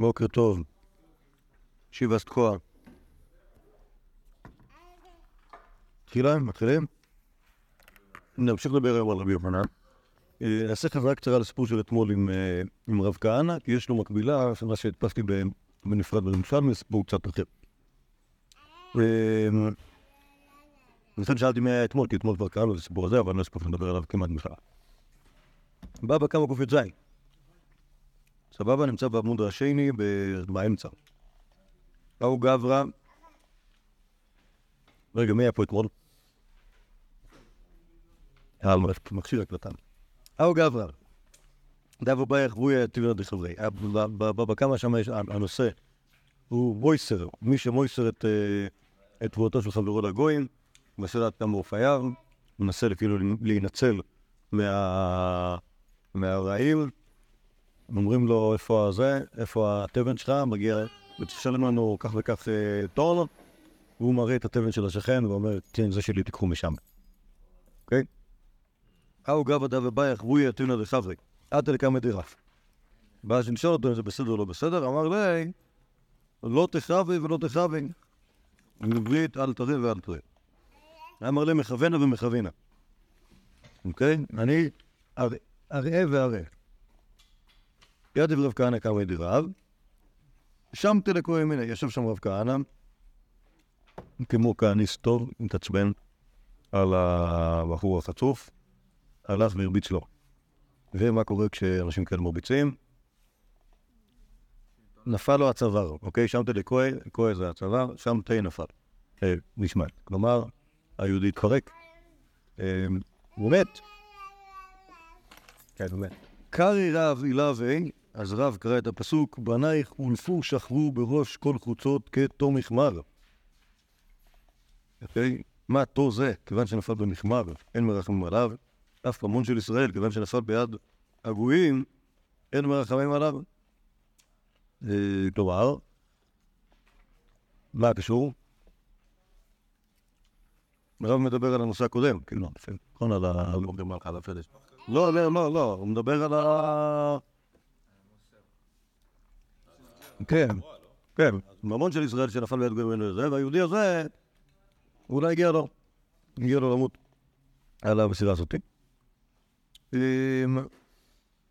בוקר טוב. שיבא סקואה. תחילה, מתחילים? נמשיך לדבר היום על רבי יוחנן. אה, נעשה חזרה קצרה לסיפור של אתמול אה, עם רב כהנא, כי יש לו מקבילה, מה שהדפסתי בנפרד בירושלמי, סיפור קצת אחר. אה, לכן שאלתי מי היה אתמול, כי אתמול כבר קראנו את הסיפור הזה, אבל אני לא הספקתי לדבר עליו כמעט בכלל. בא בכמה ק"ז. סבבה, נמצא בעמוד השני באמצע. באו גברא. רגע, מי היה פה אתמול? אה, מכשיר הקלטה. אהו גברא. דבו באי חבוי טבעי דחברי. בכמה שם יש הנושא הוא מויסר, מי שמויסר את תבואתו של חברו לגויים, מנסה הוא חייב, מנסה כאילו להינצל מהרעים, אומרים לו איפה זה, איפה התבן שלך, מגיע, ותשלם לנו כך וכך טון, והוא מראה את התבן של השכן ואומר, תן זה שלי, תיקחו משם. אוקיי? אהו גבא דא ובייך ווי אתונה דחברי, עתה לכמה דירף. ואז נשאל אותו אם זה בסדר או לא בסדר, אמר לי, לא תחרבי ולא תחרבי. בעברית אל תריב ואל תריב. אמר לי מכוונה ומכווינה. אוקיי? אני אראה ואראה. יד רב כהנא קמא דירב, שמתי לכהן מיני, ישב שם רב כהנא, כמו כהניסט טוב, מתעצבן על הבחור החצוף, הלך והרביץ לו. ומה קורה כשאנשים כאלה מרביצים? נפל לו הצוואר, אוקיי? שמתי לכהן, כהן זה הצוואר, שם תה נפל. אה, נשמט. כלומר, היהודי התפרק. אה, הוא מת. כן, הוא מת. קרי רב אילווה, אז רב קרא את הפסוק, בנייך הולפו שכבו בראש כל חוצות כתו מחמר. אוקיי? מה תו זה? כיוון שנפל במחמר, אין מרחמים עליו. אף פעמון של ישראל, כיוון שנפל ביד הגויים, אין מרחמים עליו. כלומר, מה קשור? הרב מדבר על הנושא הקודם, כאילו, נכון, על ה... לא, לא, לא, לא, הוא מדבר על ה... כן, כן, ממון של ישראל שנפל ביד גויים וזה, והיהודי הזה, אולי הגיע לו, הגיע לו למות על המסירה הזאת.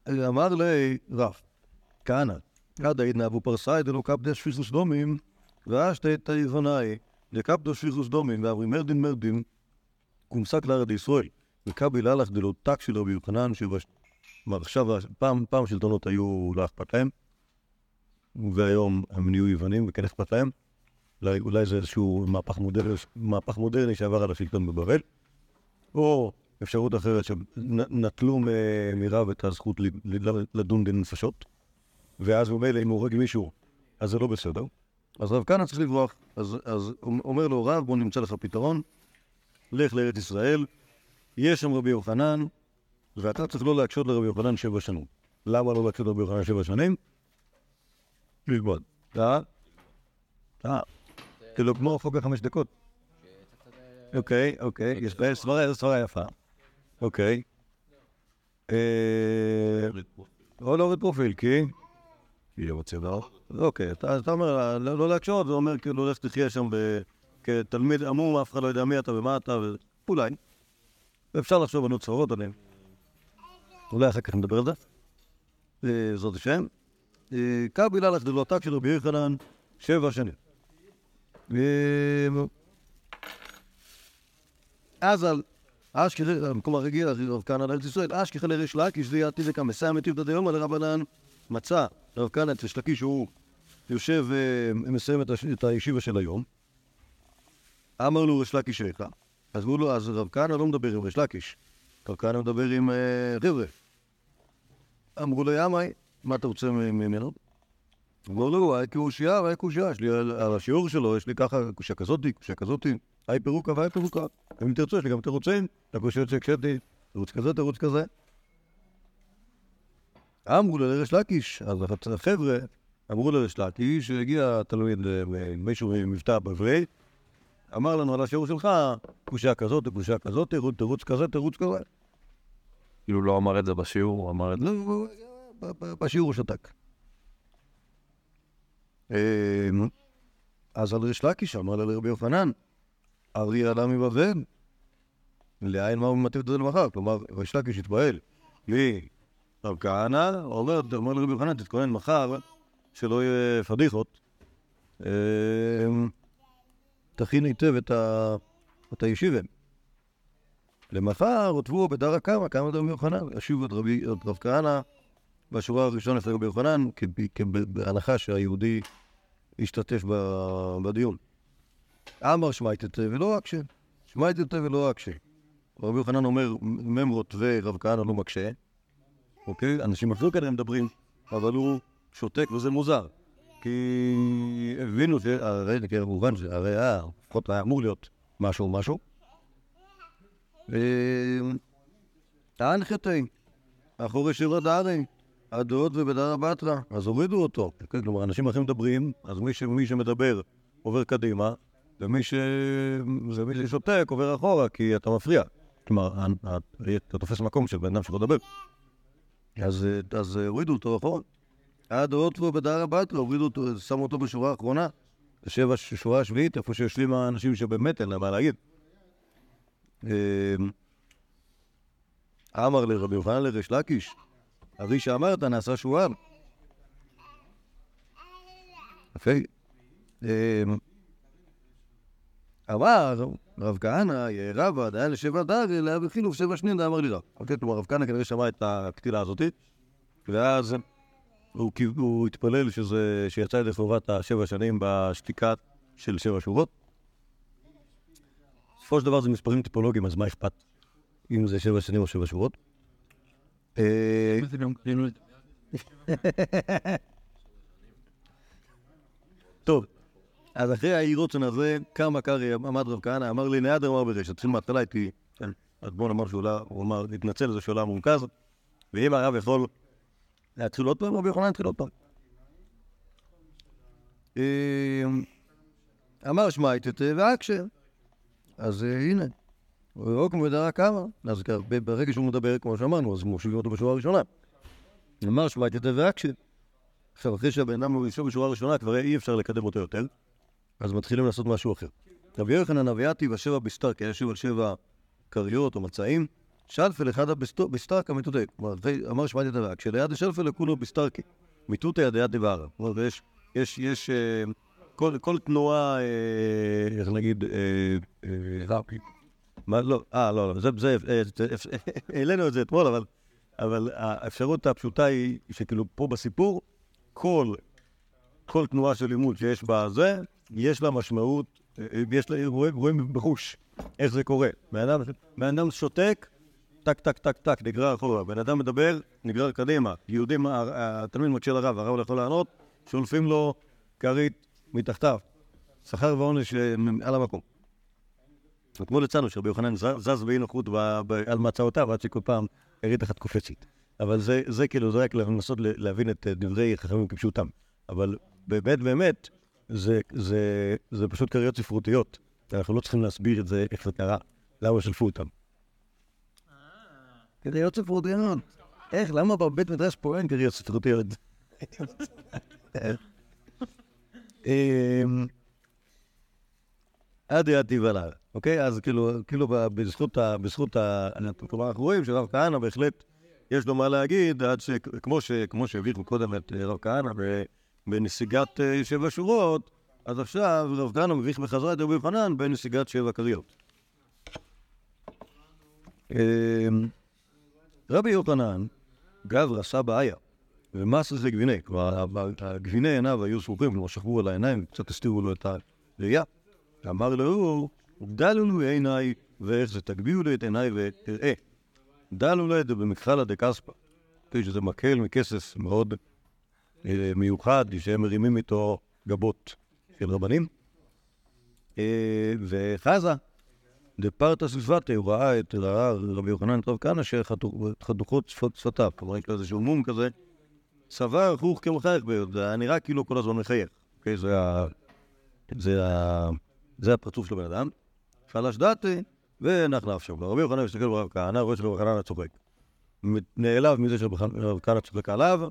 אמר לי רב, כהנא, עד נאבו פרסאי דלא קפדא שפיכוס דומים, את היבנאי, דקפדא שפיכוס דומים, ואמרי מרדין מרדין, קומסק לארד ישראל, וקבי ללך דלא טק של רבי יוחנן, כלומר עכשיו, פעם, פעם שלטונות היו לא אכפת להם, והיום הם נהיו יוונים וכן אכפת להם. אולי, אולי זה איזשהו מהפך מודרני, מהפך מודרני שעבר על השלטון בבבל, או אפשרות אחרת שנטלו מרב את הזכות לדון דין נפשות, ואז הוא מילא אם הוא הורג מישהו, אז זה לא בסדר. אז רב כהנא צריך לברוח, אז, אז אומר לו, רב, בוא נמצא לך פתרון, לך לארץ ישראל, יש שם רבי יוחנן, ואתה צריך לא להקשות לרבי יוחנן שבע שנים. למה לא להקשות לרבי יוחנן שבע שנים? ללמוד. אה? אה. כאילו כמו חוק החמש דקות. אוקיי, אוקיי, יש סברה, זו סברה יפה. אוקיי. או להוריד פרופיל, כי? כי רוצה דבר. אוקיי, אתה אומר, לא להקשות, זה אומר כאילו, לך תחיה שם כתלמיד עמום, אף אחד לא יודע מי אתה ומה אתה, אולי. ואפשר לחשוב על נוצרות עליהם. אולי אחר כך נדבר על זה. זאת השם. קביל הלך דלותיו של רבי יוחנן שבע שנים. אז על אשכרה, המקום הרגיל, רב כהנא לארץ ישראל, אשכרה לריש לקיש מסיים את יהודה דיומא לרבנן מצא רב כהנא את ריש לקיש שהוא יושב ומסיים את הישיבה של היום. אמר לו ריש לקיש איכה. אז אמרו לו, אז רב כהנא לא מדבר עם ריש לקיש, רב כהנא מדבר עם חבר'ה. אמרו לו, ימי, מה אתה רוצה ממנו? אמרו לו, היה קושייה, היה קושייה, יש לי על השיעור שלו, יש לי ככה, קושייה כזאתי, קושייה כזאתי, היי פירוקה והי פירוקה. אם תרצו, יש לי גם תירוצים, לקושיות שהקשבתי, תירוץ כזה, תירוץ כזה. אמרו לריש לקיש, אז החבר'ה אמרו לריש לקיש, הגיע תלמיד, מישהו ממבטא בברי, אמר לנו על השיעור שלך, קושייה כזאת, קושייה כזאת, תירוץ כזה, תירוץ כזה. כאילו לא אמר את זה בשיעור, הוא אמר את זה... בשיעור הוא שתק. אז על ריש לקיש אמר לרבי יוחנן, ארי עלה מבבל, לאין מה הוא ממטב את זה למחר? כלומר, ריש לקיש התפעל. לי, רב כהנא, אומר לרבי יוחנן, תתכונן מחר, שלא יהיה פדיחות. תכין היטב את הישיבה. למחר הותבו בדרא קמא, קמא דרבי יוחנן, השיבו את רב כהנא בשורה הראשונה של רבי יוחנן, בהנחה שהיהודי השתתף בדיון. אמר שמייטת ולא אקשה, שמייטת ולא אקשה. רבי יוחנן אומר ממרות ורב כהנא לא מקשה, אוקיי? אנשים אפילו כאלה מדברים, אבל הוא שותק וזה מוזר. כי הבינו, הרי כמובן, הרי היה, לפחות היה אמור להיות משהו משהו. טען חטאי, אחורי שירת דארי, הדעות ובדרא בתרא, אז הורידו אותו. כן, כלומר, אנשים אחרים מדברים, אז מי, שמדבר עובר קדימה, ומי ששותק עובר אחורה, כי אתה מפריע. כלומר, אתה תופס מקום של בן אדם שלא מדבר. אז הורידו אותו אחורה. הדעות ובדרא בתרא, הורידו אותו, שמו אותו בשורה האחרונה, בשבע, שורה השביעית, איפה שיושבים האנשים שבאמת אין להם מה להגיד. אמ, אמר לרבי יוחנן לריש לקיש, אבי שאמרת נעשה שועל. יפה. אמ, אמר רב כהנא, רבא, דיין לשבע דרי, אלא בחילוף שבע שנין, אמר לי רב. אוקיי, כלומר, רב כהנא כנראה שמע את הקטילה הזאת, ואז הוא, הוא התפלל שזה, שיצא ידי חובת השבע שנים בשתיקה של שבע שורות. בסופו של דבר זה מספרים טיפולוגיים, אז מה אכפת? אם זה שבע שנים או שבע שורות. אה, טוב, אז אחרי האירוצן הזה, קם הקרעי, עמד רב כהנא, אמר לי, נעד אמר ברשת, תתחיל מההתחלה איתי, כן, אז בואו נאמר שהוא אמר, התנצל שהוא עולם מורכז, ואם הרב יכול להתחיל עוד פעם, רבי יוחנן התחיל עוד פעם. אה, אמר שמע את ואקשר, אז אה, הנה, או כמו בדרה כמה, אז ברגע שהוא מדבר, כמו שאמרנו, אז מושיבים אותו בשורה הראשונה. אמר שמע את ואקשר. עכשיו, אחרי שהבן אדם יושב בשורה הראשונה, כבר אי אפשר לקדם אותו יותר, אז מתחילים לעשות משהו אחר. רבי יוחנן אביאתי בשבע בסתר, כי היה יושב על שבע כריות או מצעים, שלפל אחד בסתרקה מתותי. כלומר, אמר שמעתי את הדבר, כשליד השלפל לכולו בסתרקי, מתותי עד יד דברה. כלומר, יש, יש, יש, אה, כל, כל תנועה, אה, איך נגיד, אה, מה, לא, אה, לא, לא, זה, זה, העלינו את זה אתמול, אבל, אבל האפשרות הפשוטה היא שכאילו פה בסיפור, כל, כל תנועה של לימוד שיש בה זה, יש לה משמעות, יש לה, רואים בחוש איך זה קורה. בן אדם שותק, טק, טק, טק, טק, נגרר אחורה. בן אדם מדבר, נגרר קדימה. יהודים, התלמיד מקשה לרב, הרב לא יכול לענות, שולפים לו כרית מתחתיו. שכר ועונש אה, על המקום. אתמול יצאנו שרבי יוחנן זז באי נוחות על מצאותיו עד שכל פעם הריד אחת קופצת. אבל זה, זה כאילו, זה רק לנסות להבין את דברי חכמים כפשוטם. אבל באמת, באמת, זה, זה, זה פשוט קריות ספרותיות. אנחנו לא צריכים להסביר את זה, איך זה קרה, למה שלפו אותם. קריות ספרותיות. איך, למה בבית מדרש פה אין קריות ספרותיות? אמ, עד יעתי ולר, אוקיי? אז כאילו, כאילו בזכות ה... כלומר, אנחנו רואים שרב כהנא בהחלט יש לו מה להגיד, עד ש... כמו שהביאו קודם את רב כהנא בנסיגת אה, שבע שורות, אז עכשיו רב כהנא מביך בחזרה את רבי יוחנן בנסיגת שבע כריות. רבי יוחנן, גברא סבא איה, ומסר זה גביני, כלומר הגביני עיניו היו סרוכים, כלומר שכבו על העיניים, קצת הסתירו לו את הראייה. אמר לו, דלו לנו עיניי, ואיך זה תגביאו לי את עיניי ותראה. דלו לי את זה במכחלה דקספא, שזה מקל מכסף מאוד אה, מיוחד, שהם מרימים איתו גבות של רבנים. אה, וחזה, דפרטה סביבתי, הוא ראה את רבי יוחנן טוב כהנא שחתוכות שפתיו, כלומר יש לו איזשהו מום כזה, סבר חוך כמחייך ביוד, זה נראה כאילו כל הזמן מחייך, אוקיי? זה ה... זה ה... זה הפרצוף של הבן אדם. פלש דעתי, ונח נפשו. רבי יוחנן מסתכל ברב כהנא, רואה שרבי יוחנן צוחק. נעלב מזה שרבי כהנא צוחק עליו,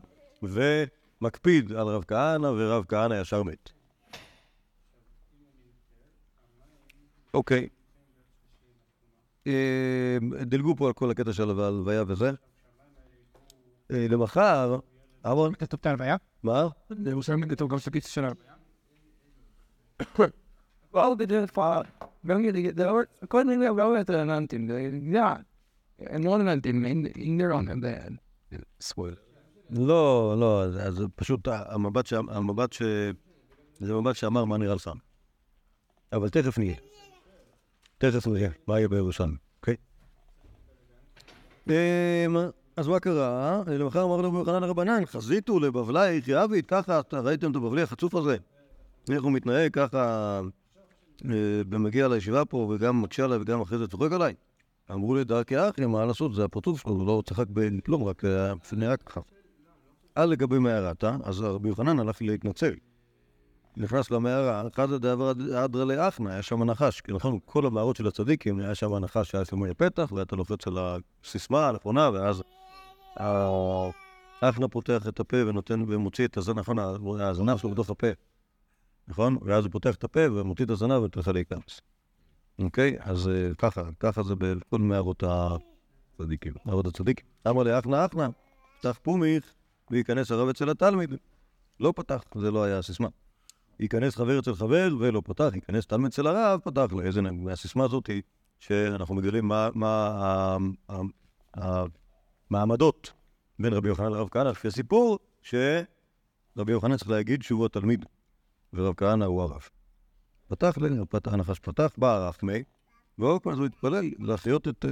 מקפיד על רב כהנא, ורב כהנא ישר מת. אוקיי. אה, דילגו פה על כל הקטע של ההלוויה וזה. אה, למחר, אהרון, כתוב את ההלוויה? מה? בירושלים כתוב גם שקיץ של ההלוויה. לא... כל מיני לא רלוונטיים, זה... הם לא רלוונטיים, ספוילר. לא, לא, אז פשוט המבט. המבט ש... זה מבט שאמר מה נראה לך. אבל תכף נהיה. תכף נהיה, מה יהיה בירושלים, אוקיי? אמ, אז מה קרה? למחר אמר לו יוחנן הרבנן, חזיתו לבבלי יחייבית, ככה, ראיתם את הבבלי החצוף הזה? איך הוא מתנהג ככה אה, ומגיע לישיבה פה וגם מקשה עליי וגם אחרי זה צוחק עליי? אמרו לי, דרכי אחי, מה לעשות, זה הפרצוף שלו, הוא לא צחק בכלום, רק אה, נראה ככה. על לגבי מערתה, אז רבי יוחנן הלך להתנצל. נכנס למערה, אחד הדבר אדרא לאחנה, היה שם נחש. כי נכון, כל המערות של הצדיקים, היה שם נחש שהיה שם פתח, ואתה לוחץ על הסיסמה הנכונה, ואז אחנה פותח את הפה ונותן ומוציא את הזנב, נכון, הזנב שלו בתוך הפה, נכון? ואז הוא פותח את הפה ומוציא את הזנב לך להיכנס. אוקיי? אז אה, ככה, ככה זה בכל מערות הצדיקים, מערות הצדיקים. אמר לי, אחנה, אחנה, פתח פומיך וייכנס הרב אצל התלמיד. לא פתח, זה לא היה הסיסמה. ייכנס חבר אצל חבר ולא פתח, ייכנס תלמיד אצל הרב, פתח לו. איזה מהסיסמה הזאת שאנחנו מגלים מה, המעמדות בין רבי יוחנן לרב כהנא, לפי הסיפור שרבי יוחנן צריך להגיד שהוא התלמיד ורב כהנא הוא הרב. פתח, פתח הנחש פתח, בא הרב מי, ועוד פעם הוא התפלל להחיות את,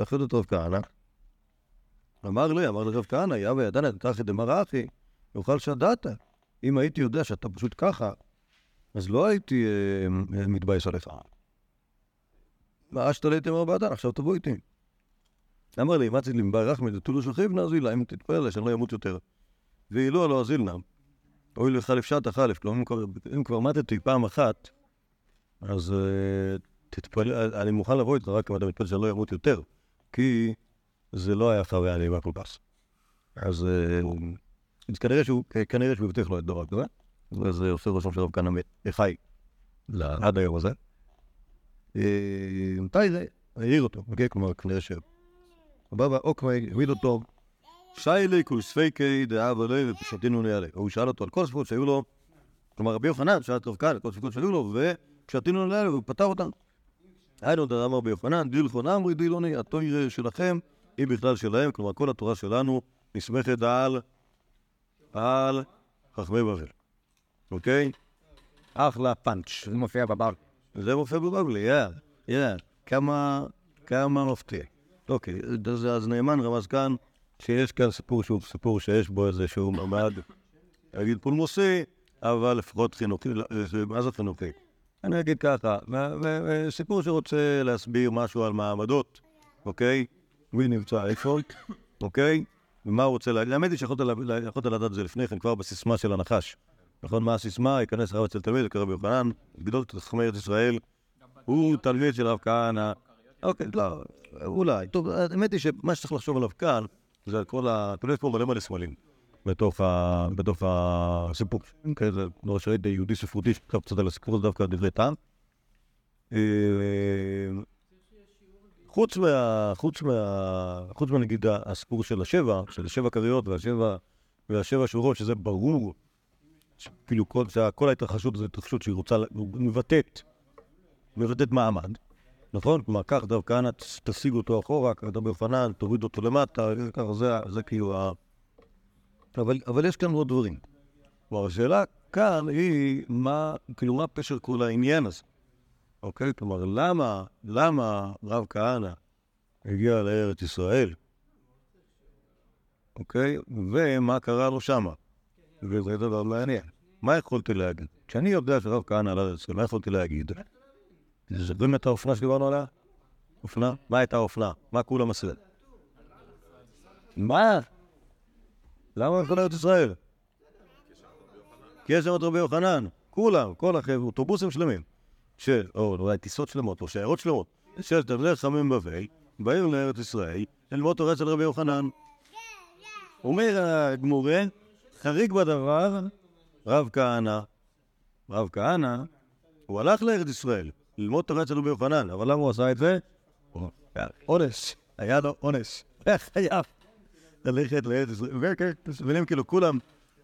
את רב כהנא. אמר לי, אמר לרב כהנא, יא וידענה תתחי דמרא אחי, יאכל שדעת. אם הייתי יודע שאתה פשוט ככה, אז לא הייתי אה, מתבייש עליך. מה אשתליתם ארבע דן, עכשיו תבוא איתי. אמר לי, מצית לי מבער רחמי דתולו של חיבנה, אז אם תתפלל שאני לא אמות יותר. והיא לא, לא אזילנה. אוי לך לפשט החלף, כלומר, אם כבר מתתי פעם אחת, אז uh, תתפלל, אני מוכן לבוא איתך רק אם אתה מתפלל שאני לא אמות יותר, כי זה לא היה חוויה נעימה כל כך. אז... אז כנראה שהוא, כנראה שהוא הבטיח לו את דור כזה, וזה עושה רושם שרב כהנא חי עד היום הזה. מתי זה? העיר אותו, אוקיי? כלומר, כנראה ש... הבבא אוקמי העמיד אותו, שיילי כוספיקי דאב עלי ופשטינו נעלה. הוא שאל אותו על כל הספקות שהיו לו, כלומר רבי יוחנן שאל את רב כהנא, כל הספקות שהיו לו, ופשטינו נעלה, והוא פתר אותם. היינו דרם אמר רבי יוחנן, דילכון אמרי דילוני, התוירה שלכם היא בכלל שלהם, כלומר כל התורה שלנו נסמכת על על חכמי בבל, אוקיי? אחלה פאנץ'. זה מופיע בבבלי. זה מופיע בבבלי, יא, יא. כמה, כמה מפתיע. אוקיי, אז נאמן רמז כאן שיש כאן סיפור שהוא סיפור שיש בו איזשהו מעמד, נגיד פולמוסי, אבל לפחות חינוכי, מה זה חינוכי? אני אגיד ככה, סיפור שרוצה להסביר משהו על מעמדות, אוקיי? מי נמצא איפה, אוקיי? ומה הוא רוצה להגיד? האמת היא שיכולת לדעת את זה לפני כן, כבר בסיסמה של הנחש. נכון, מה הסיסמה? ייכנס רב אצל תלמיד, יקרא רבי יוחנן, גדול חכמי ארץ ישראל, הוא תלמיד של רב כהנא. אוקיי, לא, אולי. טוב, האמת היא שמה שצריך לחשוב עליו כאן, זה על כל ה... יש פה מלא מלא סמלים בתוך הסיפור. אוקיי, זה לא שראיתי יהודי ספרותי שכתב קצת על הסיפור הזה דווקא דברי טעם. חוץ מה... חוץ מה... חוץ מהנגיד הסיפור של השבע, של השבע כריות והשבע, והשבע שורות, שזה ברור, כאילו כל, כל ההתרחשות זו התרחשות שהיא רוצה, מבטאת, מבטאת מעמד, נכון? כלומר, קח דב כהנא, תשיג אותו אחורה, קח דב יוחנן, תוריד אותו למטה, ככה זה, זה כאילו ה... אבל, אבל יש כאן עוד דברים. כלומר, השאלה כאן היא, מה, כאילו, מה פשר כל העניין הזה? אוקיי? כלומר, למה, למה רב כהנא הגיע לארץ ישראל? אוקיי? ומה קרה לו שמה? וזה דבר מעניין. מה יכולתי להגיד? כשאני יודע שרב כהנא עלה לארץ מה יכולתי להגיד? זוכרים את האופנה שדיברנו עליה? אופנה? מה הייתה האופנה? מה כולם עשו? מה? למה הלכו לארץ ישראל? כי יש שם את רבי יוחנן, כולם, כל החבר'ה, אוטובוסים שלמים. של, או אולי טיסות שלמות, או שיירות שלמות, של תלמידי חכמים בבל, באים לארץ ישראל, ללמוד תורה של רבי יוחנן. אומר הגמורה, חריג בדבר, רב כהנא. רב כהנא, הוא הלך לארץ ישראל, ללמוד תורה אצל רבי יוחנן, אבל למה הוא עשה את זה? עונש, היה לו עונש. היה חייב ללכת לארץ ישראל. מבינים, כאילו, כולם,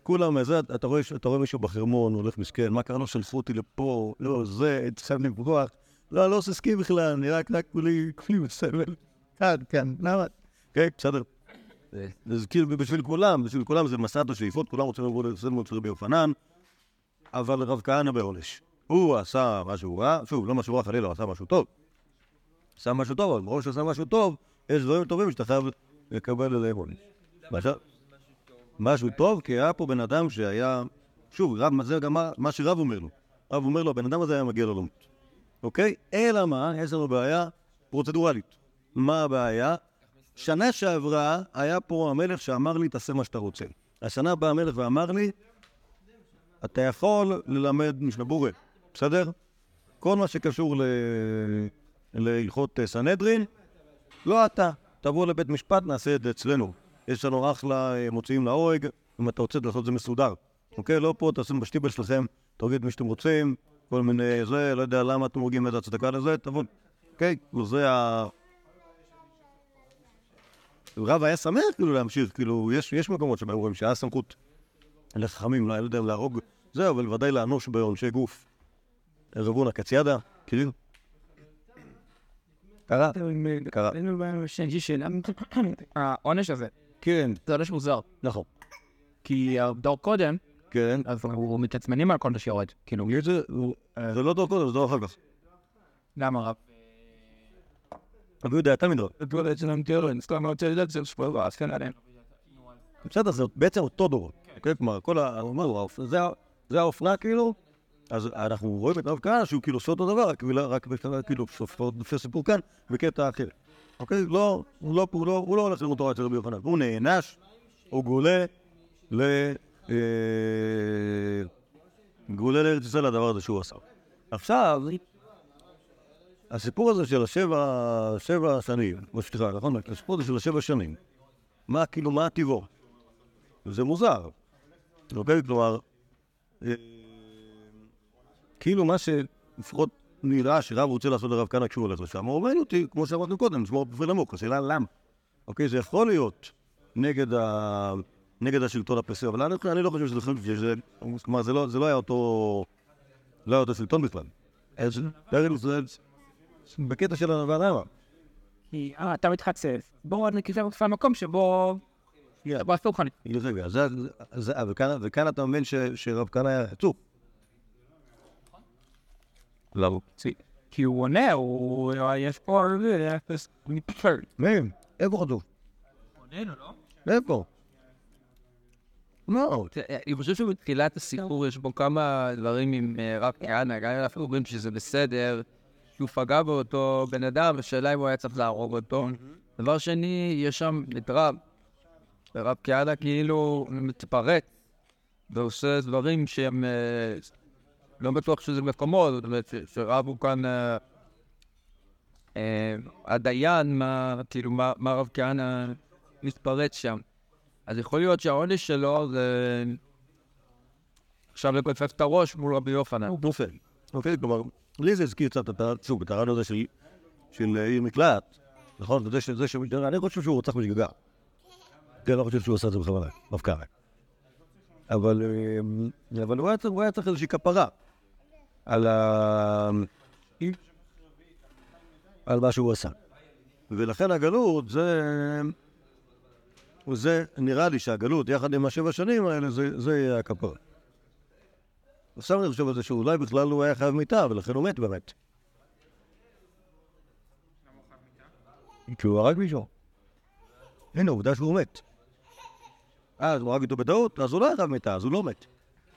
כולם, זה, אתה רואה, אתה רואה מישהו בחרמון, הולך מסכן, מה קרה לו, שלפו אותי לפה, לא, זה, צריך לברוח. לא, לא עושה סקי בכלל, אני רק, רק כולי, כולי בסבל. כאן, כאן, למה? כן, בסדר. אז כאילו בשביל כולם, בשביל כולם זה מסעת השאיפות, כולם רוצים לבוא לסלמון אצל רבי יוחנן, אבל רב כהנא בעונש. הוא עשה משהו רע, שוב, לא משהו רע חלילה, הוא עשה משהו טוב. עשה משהו טוב, אבל מראש שעשה משהו טוב, יש דברים טובים שאתה חייב לקבל עליהם עונש. משהו טוב, כי היה פה בן אדם שהיה, שוב, רב, זה גם מה, מה שרב אומר לו. רב אומר לו, הבן אדם הזה היה מגיע לו למות. אוקיי? אלא מה? יש לנו בעיה פרוצדורלית. מה הבעיה? שנה שעברה היה פה המלך שאמר לי, תעשה מה שאתה רוצה. השנה בא המלך ואמר לי, אתה יכול ללמד משנה בורא, בסדר? כל מה שקשור ל... להלכות סנהדרין, לא אתה. תבוא לבית משפט, נעשה את זה אצלנו. יש לנו אחלה מוציאים להורג, אם אתה רוצה לעשות את זה מסודר. אוקיי? לא פה, תעשו בשטיבל שלכם, תגיד מי שאתם רוצים, כל מיני זה, לא יודע למה אתם הורגים איזה הצדקה לזה, תבוא. אוקיי? זה ה... רב היה שמח כאילו להמשיך, כאילו, יש, יש מקומות שבהם רואים שהיה סמכות לחכמים, לא יודע, להרוג, זהו, אבל ודאי לאנוש בעונשי גוף. רבונה קציאדה, כאילו. קרה, קרה. העונש הזה, כן, זה עונש מוזר. נכון. כי הדור קודם, כן. אז אנחנו מתעצמנים על כל מה שיורד. כאילו, זה, לא דור קודם, זה דור אחר כך. למה רב? רבי יהודה כן עליהם. בסדר, זה בעצם אותו דור. אוקיי? כלומר, כל ה... הוא אומר, "האופ- זה האופנה כאילו, אז אנחנו רואים את רב כהנא שהוא כאילו עושה אותו דבר, רק כאילו, לפי הסיפור כאן, בקטע אחר. אוקיי? לא, הוא לא, הוא לא, הוא לא הולך ללמוד תורה אצל רבי יוחנן. הוא נענש, הוא גולה ל... אה, גולה לארץ ישראל לדבר הזה שהוא עשה. עכשיו, הסיפור הזה של השבע, שבע שנים, סליחה, נכון? הסיפור הזה של השבע שנים, מה, כאילו, מה טיבו? זה מוזר. אוקיי? כלומר, אה, כאילו מה שלפחות נראה שרב רוצה לעשות לרב כהנא כשהוא הולך לשם, הוא אומר אותי, כמו שאמרנו קודם, לשמור בפרי נמוך, השאלה למה. אוקיי, זה יכול להיות נגד, ה... נגד השלטון הפסי, אבל אני, אני לא חושב שזה, שזה כלומר, זה לא, זה לא היה אותו, לא היה אותו שלטון בכלל. אז ארץ ישראל, בקטע של הנבא למה? כי אה, אתה מתחצף. בואו נקרא אותך למקום שבו... שבו אסור לך. זה, זה, וכאן, אתה מבין שרב כהנא היה עצוב. למה? כי הוא עונה, הוא... יש פה... מי? איפה חטוף? עונה לא? איפה? לא. אני חושב שבתחילת הסיפור יש בו כמה דברים עם רב כהנא, גם אם אנחנו אומרים שזה בסדר, שהוא פגע באותו בן אדם, השאלה אם הוא היה צריך להרוג אותו. דבר שני, יש שם את רב, ורב כהנא כאילו מתפרץ, ועושה דברים שהם... לא בטוח שזה מקומו, זאת אומרת ש- שרב הוא כאן אה, אה, הדיין, מה, כאילו, מה, מה רב כהנא מתפרץ שם. אז יכול להיות שהעונש שלו זה עכשיו לכופף את הראש מול רבי יוחנן. הוא נופל. אוקיי, כלומר, לי זה הזכיר קצת את ה... שוב, את הרעיון הזה של, עיר מקלט, נכון? זה שזה שהוא... אני חושב שהוא רוצח בשגגה. כן, אני לא חושב שהוא עשה את זה בכוונה, כהנא. אבל, אה, הוא היה צריך איזושהי כפרה על ה... על מה שהוא עשה. ולכן הגלות זה... זה, נראה לי שהגלות, יחד עם השבע שנים האלה, זה, זה יהיה הכפרה. עכשיו אני חושב על זה שאולי בכלל הוא היה חייב מיתה, ולכן הוא מת באמת. כי הוא הרג מישהו. הנה, עובדה שהוא מת. אה, אז הוא הרג אותו בטעות? אז הוא לא חייב מיתה, אז הוא לא מת.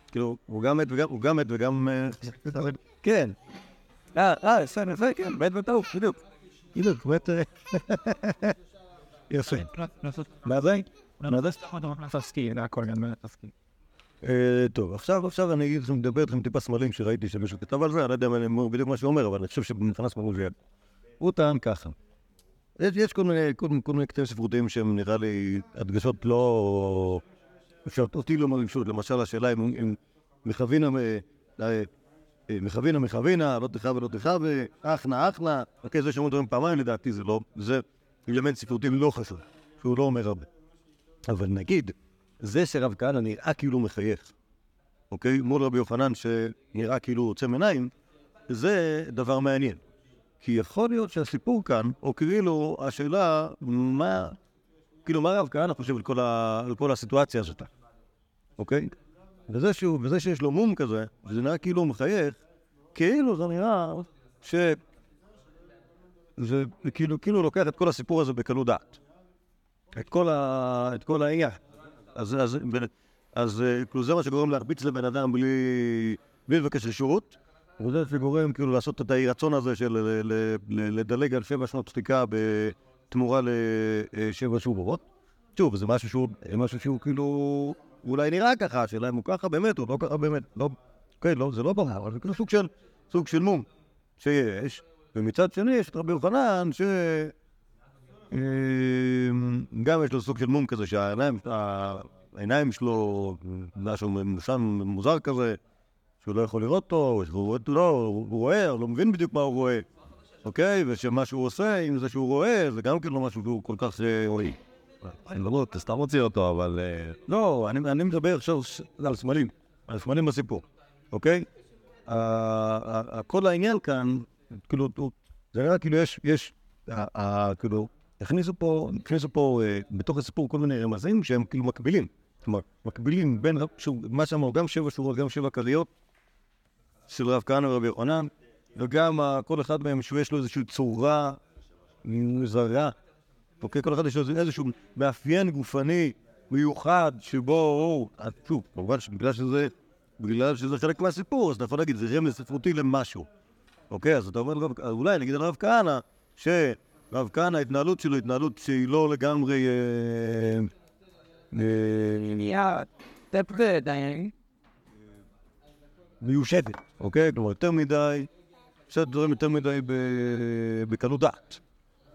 כאילו, הוא גם מת וגם, הוא גם מת וגם... אה, כן. אה, אה, יפה, יפה, כן, מת בטעות, בדיוק. בדיוק, הוא מת... אה, יפה. מה זה? מה זה? תפסקי, זה הכל גם. אה, טוב, עכשיו, עכשיו אני אגיד לכם, מדבר איתכם טיפה סמלים שראיתי שמישהו כתב על זה, אני לא יודע בדיוק מה שהוא אומר, אבל אני חושב שמאלו זה... הוא טען ככה. יש, כל מיני, כל, כל מיני קטעים ספרותיים שהם נראה לי הדגשות לא, שאותי לא מרגישות, למשל השאלה אם- מכווינה, אה, אה, אה, מכווינה מכווינה, לא תכווה ולא תכווה, אחנה אחנה, אוקיי, זה שאומרים דברים פעמיים לדעתי זה לא, זה אלמנט ספרותי לא חשוב, שהוא לא אומר הרבה. אבל נגיד, זה שרב כהנא נראה כאילו מחייך, אוקיי? מול רבי יוחנן שנראה כאילו עוצם עיניים, זה דבר מעניין. כי יכול להיות שהסיפור כאן, או כאילו השאלה, מה, כאילו מה רב כהנא חושב על כל, ה, כל הסיטואציה הזאת, אוקיי? וזה, שהוא, וזה שיש לו מום כזה, וזה נראה כאילו הוא מחייך, כאילו זה נראה ש... זה כאילו, כאילו לוקח את כל הסיפור הזה בקלות דעת. את כל, ה... את כל העניין. אז, אז, אז, אז אה, כאילו זה מה שגורם להרביץ לבן אדם בלי, בלי לבקש רשות, וזה שגורם כאילו לעשות את האי-רצון הזה של ל- ל- לדלג על שבע שנות שתיקה בתמורה לשבע שורות. שוב, זה משהו שהוא, משהו שהוא כאילו אולי נראה ככה, השאלה אם הוא ככה באמת או לא ככה באמת. לא, כן, לא, זה לא ברור, אבל זה כאילו סוג של, סוג של מום שיש, ומצד שני יש את רבי יוחנן ש... אמ, יש לו סוג של מום כזה שהעיניים העיניים שלו, משהו שם מוזר כזה, שהוא לא יכול לראות אותו, שהוא רואה, לא, הוא רואה, הוא לא מבין בדיוק מה הוא רואה, אוקיי? ושמה שהוא עושה עם זה שהוא רואה, זה גם כן לא משהו שהוא כל כך אה, רואי. אני לא, אתה סתם מוציא אותו, אבל... אה, לא, אני, מדבר עכשיו על סמלים, על סמלים בסיפור, אוקיי? כל העניין כאן, כאילו, זה נראה כאילו יש, יש, כאילו, הכניסו פה, הכניסו פה אה, בתוך הסיפור כל מיני רמזים שהם כאילו מקבילים. כלומר, מקבילים בין, מה שאמרנו, גם שבע שורות, גם שבע כריות של רב כהנא ורבי יוחנן, וגם כל אחד מהם שיש לו איזושהי צורה מוזרה. אוקיי, כל אחד יש לו איזשהו מאפיין גופני מיוחד שבו הוא, שוב, כמובן שבגלל שזה, בגלל שזה חלק מהסיפור, אז אתה יכול להגיד, זה רמז ספרותי למשהו. אוקיי, אז אתה אומר, אולי נגיד על רב כהנא, שרב כהנא, ההתנהלות שלו התנהלות שהיא לא לגמרי... אה, אה. מיושבת, אוקיי? כלומר, יותר מדי, עושה דברים יותר מדי בקלות דעת,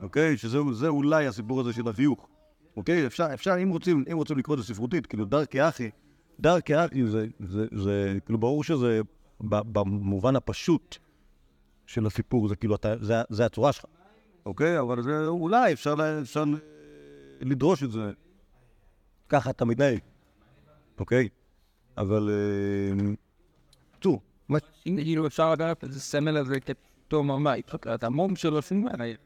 אוקיי? שזה זה אולי הסיפור הזה של החיוך, אוקיי? אפשר, אפשר, אם רוצים, אם רוצים לקרוא את זה ספרותית, כאילו דרכי אחי, דרכי אחי זה, זה, זה, כאילו ברור שזה במובן הפשוט של הסיפור, זה כאילו, אתה, זה, זה הצורה שלך, אוקיי? אבל זה אולי אפשר, אפשר לדרוש את זה, ככה אתה מתנהג, אוקיי? אבל... אה, תראו, מה כאילו אפשר לדעת איזה סמל הזה כתום ממאי. את המום שלו שים עליי.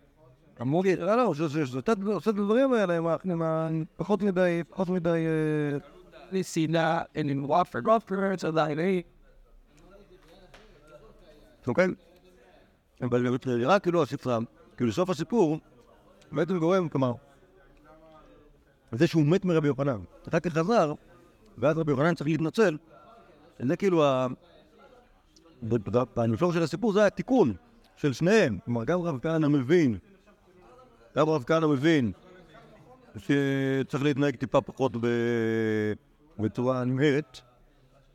המום לא, לא, זה- אתה עושה את הדברים האלה עם ה- עם ה... פחות מדי, פחות מדי... אה, en in water, water, zo dat je אוקיי? אבל נראה כאילו הספרה, כאילו סוף הסיפור, בעצם גורם, כלומר, זה שהוא מת מרבי יוחנן, אחר כך חזר, ואז רבי יוחנן צריך להתנצל, זה כאילו במישור של הסיפור זה התיקון של שניהם, כלומר גם רב כהנא מבין, גם רב כהנא מבין שצריך להתנהג טיפה פחות. בצורה נמהרת.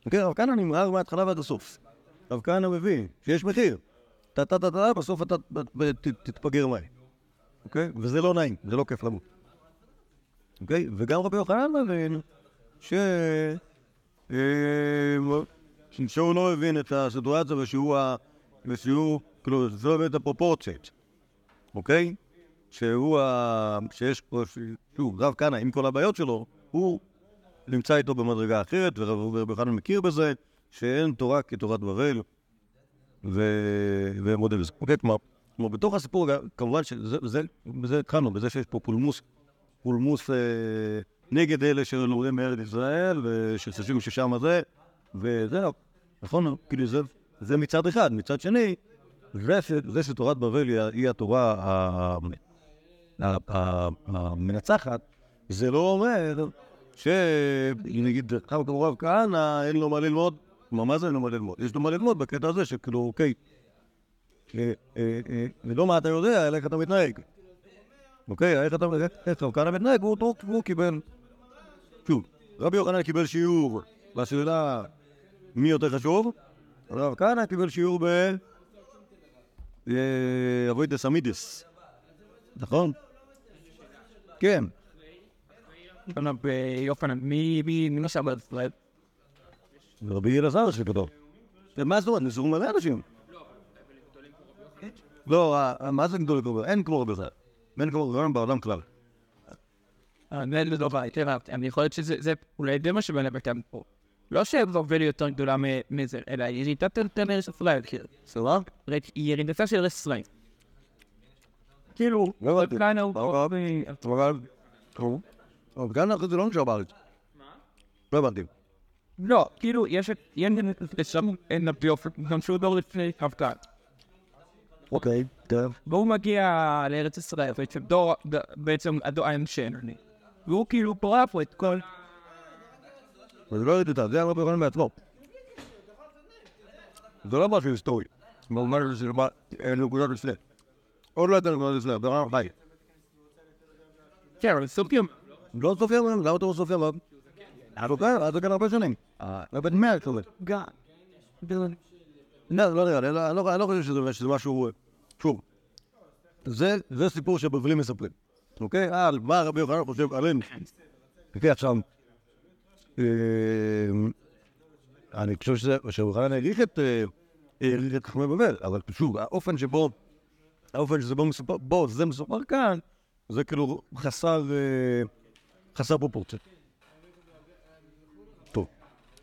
אוקיי, רב כהנא נמהר מההתחלה ועד הסוף. רב כהנא מבין שיש מחיר. טה טה טה טה, בסוף אתה תתפגר מהר. אוקיי? וזה לא נעים, זה לא כיף למות. אוקיי? וגם רבי יוחנן מבין ש... שהוא לא מבין את הסיטואציה ושהוא ה... ושהוא... כאילו, זה לא באמת הפרופורציות. אוקיי? שהוא ה... שיש פה... שוב, רב כהנא, עם כל הבעיות שלו, הוא נמצא איתו במדרגה אחרת, ורב יוחנן מכיר בזה, שאין תורה כתורת בבל, ו- ומודה בזה. אוקיי, כלומר, כלומר, בתוך הסיפור, כמובן שזה, זה, התחלנו, בזה שיש פה פולמוס, פולמוס אה, נגד אלה שלומדים מארץ ישראל, ושחושבים ששם זה, וזהו, נכון? כאילו זה, זה מצד אחד. מצד שני, זה, זה שתורת בבל היא, התורה המנצחת, זה לא אומר שנגיד, כמו רב כהנא, אין לו מה ללמוד. כלומר, מה זה אין לו מה ללמוד? יש לו מה ללמוד בקטע הזה שכאילו, אוקיי, אה, אה, אה, ולא מה אתה יודע, אלא איך אתה מתנהג. אוקיי, איך אתה מתנהג? איך רב כהנא מתנהג? הוא קיבל... שוב, רבי יוחנן קיבל שיעור בשאלה מי יותר חשוב, רב כהנא קיבל שיעור ב... אה, אבוידס אמידס, נכון? כן. ביופן, מי מי מי נשאר בארץ ישראל? רבי אלעזר שכתוב. מה זאת אומרת? נשארו מלא אנשים. לא, ה- מה זה גדולי קרובים? אין כמו רבי אלעזר. אין כמו רבי אלעזר בעולם כלל. אה, לא. אני יכול להיות שזה זה אולי זה מה שבנה בתם פה. לא שהבבל היא יותר גדולה מזה, אלא ירידת יותר לארץ ישראל. סבבה? היא ירידתה של ארץ ישראל. כאילו, לא הבנתי. אוקראינה הוא... לא, אבל... אבל כאן אחרי זה לא נשאר בארץ. לא הבנתי. לא, כאילו, יש את... שם אין הביופן, גם שהוא דור לפני אבגן. אוקיי, טוב. והוא מגיע לארץ ישראל, בעצם דור, בעצם הדור האנשן, והוא כאילו פורע פה את כל... וזה לא ירידה, זה הרבי יוחנן בעצמו. זה לא משהו היסטורי. מה- אה, נקודת לפני. עוד לא הייתה נקודת לפני, זה רב חי. כן, אבל סופים. לא סופר מהם, למה אתה לא סופר מהם? אז זה כאן הרבה שנים. זה בן מאה כזה. לא, לא נראה לי, לא- אני לא- אני לא חושב שזה- משהו... שוב, זה סיפור שבבלים מספרים, אוקיי? אה, מה רבי יוחנן חושב עלינו. לפי עכשיו, אה, אני חושב שזה- שרבי יוחנן העריך את אה, חכמי בבל, אבל שוב, האופן שבו, האופן שבו מסופר, בו זה מסופר כאן, זה כאילו חסר, אה, חסר פרופורציה. טוב,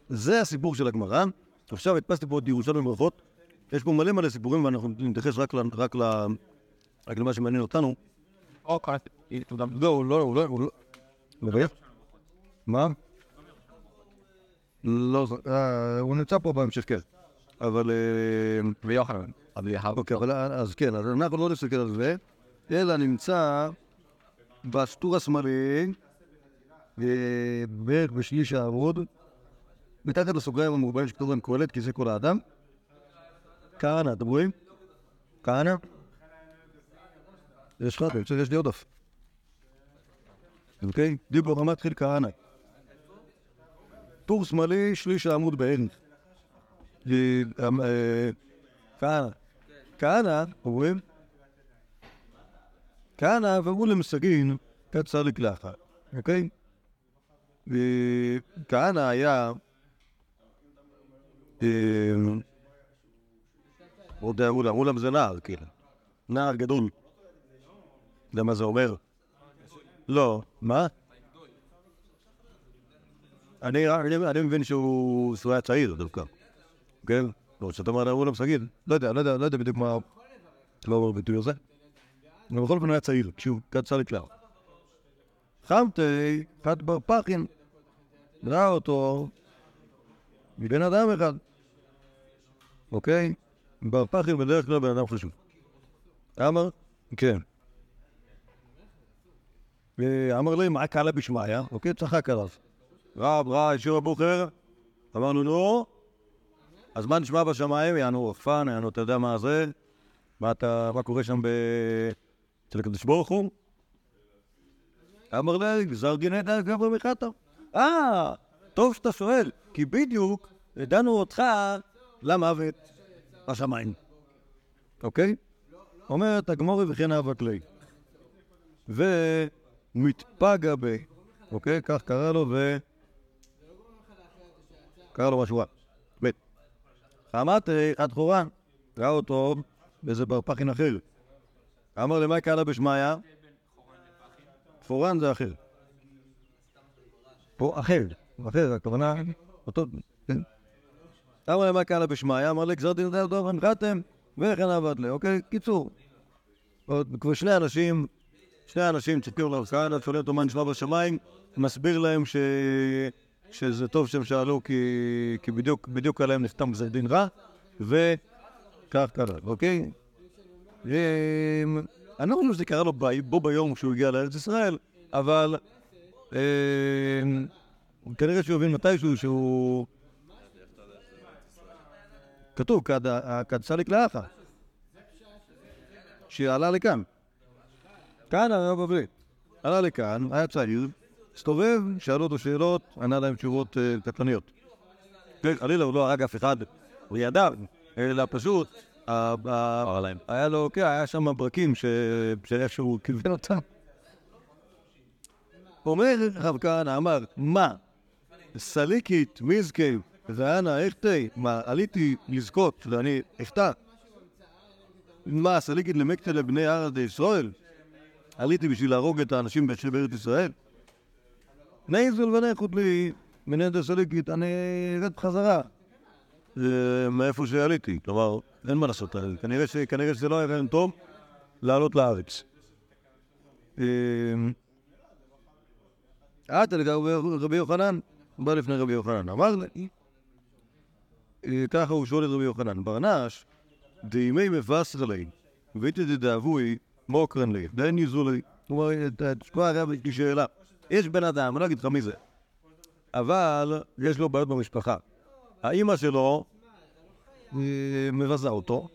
זה הסיפור של הגמרא. עכשיו הדפסתי פה את ירושלים ברכות. יש פה מלא מלא סיפורים ואנחנו נתייחס רק, למה שמעניין אותנו. אוקיי, תודה. לא, הוא לא, הוא לא, הוא לא... מה? לא, אה, הוא נמצא פה בהמשך, כן. אבל... אה, ויוחנן. אוקיי, אבל אז כן, אז אנחנו לא נסתכל על זה, אלא נמצא בסטור השמאלי, אה, בערך בשליש העמוד, מתחת לסוגריים המוגבלים שכתוב להם קהלת, כי זה כל האדם. כהנא, אתם רואים? כהנא? יש לך, שיש לי עוד. אוקיי? דיבור רמת חיל כהנא. טור שמאלי, שליש העמוד בערך. אה, אה, כהנא. כהנא, אומרים, כהנא ואמרו למסגין קצר לקלחת, אוקיי? וכהנא היה עוד אמרו להם, אמרו להם זה נער, כאילו. נער גדול. אתה יודע מה זה אומר? לא. מה? אני, מבין שהוא היה צעיר דווקא, כן? לא, כשאתה אומר אמרו להם סגיד, לא לא יודע, לא יודע בדיוק מה... לא אומר ביטוי הזה. אבל בכל אופן הוא היה צעיר, כשהוא קצר לקלר. חמתי, חת בר פחין, ראה אותו מבן אדם אחד, אוקיי? בר פחין בדרך כלל בן אדם חשוב. אמר, כן. ואמר לי, מה קלה בשמיא? אוקיי, צחק עליו. רב, רע, ישיר הבוחר? אמרנו, נו, אז מה נשמע בשמיים? יענו רחפן, יענו, אתה יודע מה זה? מה אתה, מה קורה שם. אצל הקדוש ברוך הוא? אמר לי, גזר גנטה גברא מחטא. אה, טוב שאתה שואל, כי בדיוק הדענו אותך למוות בשמיים. אוקיי? אומרת הגמורי וכן אהבת לי. ומתפגע ב... אוקיי? כך קרא לו ו... קרא לו משהו רע. ב' אמרתי, חד חורן, ראה אותו באיזה בר פחין אחר. אמר לי, מה קרה בשמיא? פורן זה אחר. פה אחר, אחר, הכוונה, אותו, כן. אמר לי, מה קרה בשמיא? אמר לי, גזר דין דל דוב הנחתם, וכן עבד לי, אוקיי? קיצור. כבר שני אנשים, שני אנשים צודקים לו כהנא, שואלים אותו מה נשמע בשמיים, מסביר להם ש... שזה טוב שהם שאלו כי, כי בדיוק, בדיוק עליהם נחתם גזר דין רע, וכך קרה, אוקיי? אמ, אני לא חושב שזה קרה לו ב- בו ביום כשהוא הגיע לארץ ישראל, אבל אמ, כנראה שהוא הבין מתישהו שהוא... כתוב, כד- כד סליק לאחה, שעלה לכאן. כאן הרב בבלי. עלה לכאן, היה צעיר, הסתובב, שאלו אותו שאלות, ענה להם תשובות אה, קטלניות. כן, חלילה, הוא לא הרג אף אחד לידיו, אלא פשוט, היה לו, כן, היה שם ברקים שאיכשהו כיוון אותם. אומר רב כהנא, אמר, מה? סליקית, מיזקי, ואנה, אכתי, מה, עליתי לזכות, ואני אחטא. מה, סליקית למקטה לבני ארץ ישראל? עליתי בשביל להרוג את האנשים בארץ ישראל? נייזל ונכות לי, מנהל סליקית, אני ארד בחזרה. מאיפה שעליתי, כלומר, אין מה לעשות, כנראה, שזה לא היה רעיון טוב לעלות לארץ. עד לגבי רבי יוחנן, בא לפני רבי יוחנן, אמר לי, ככה הוא שואל את רבי יוחנן, ברנש, דימי מבשר לי, ואיתי דדאבוי, מוקרן לי, דן יזו לי. הוא אומר, תשמע הרב, יש לי שאלה. יש בן אדם, אני לא אגיד לך מי זה, אבל יש לו בעיות במשפחה. האימא שלו מבזה אותו,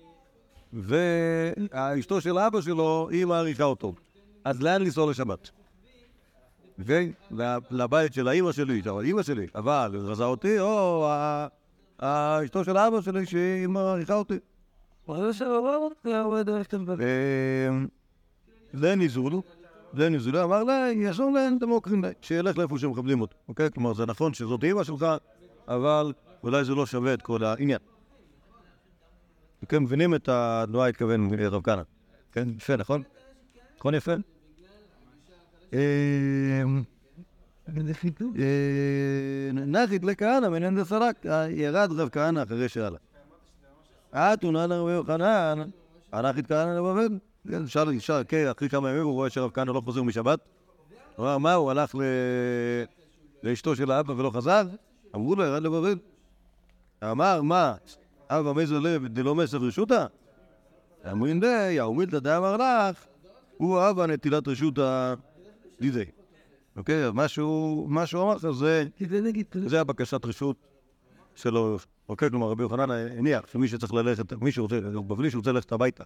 ואשתו של אבא שלו, היא מעריכה אותו. אז לאן לנסוע לשבת? ולבית של האימא שלי, של האימא שלי, אבל מבזה אותי, או אשתו של אבא שלי שהיא מעריכה אותי. זה ניזול, זה ניזול, אמר לה, יעזור להם דמוקרים, שילך לאיפה שמכבדים אותו, אוקיי? כלומר, זה נכון שזאת אימא שלך, אבל אולי זה לא שווה את כל העניין. אתם מבינים את התנועה התכוון רב כהנא, כן? יפה, נכון? נכון יפה? נחית לכהנא מנן דסרק, ירד רב כהנא אחרי שעלה. אתונה לרבי יוחנן, הנחית כהנא לבבל. שאל, שאל, כן, אחרי כמה ימים הוא רואה שרב כהנא לא חוזר משבת. הוא אמר, מה, הוא הלך לאשתו של האבא ולא חזר? אמרו לו, ירד לבבל. אמר, מה, אבא מזו לב דלא מסר רשותא? אמרין די, יאומילתא דאמר לך, הוא אבא נטילת רשותא דידי. אוקיי, אז מה שהוא אמר לך זה, זה הבקשת רשות שלו. אוקיי, כלומר רבי יוחנן הניח שמי שצריך ללכת, מי שרוצה, בבלי שרוצה ללכת הביתה,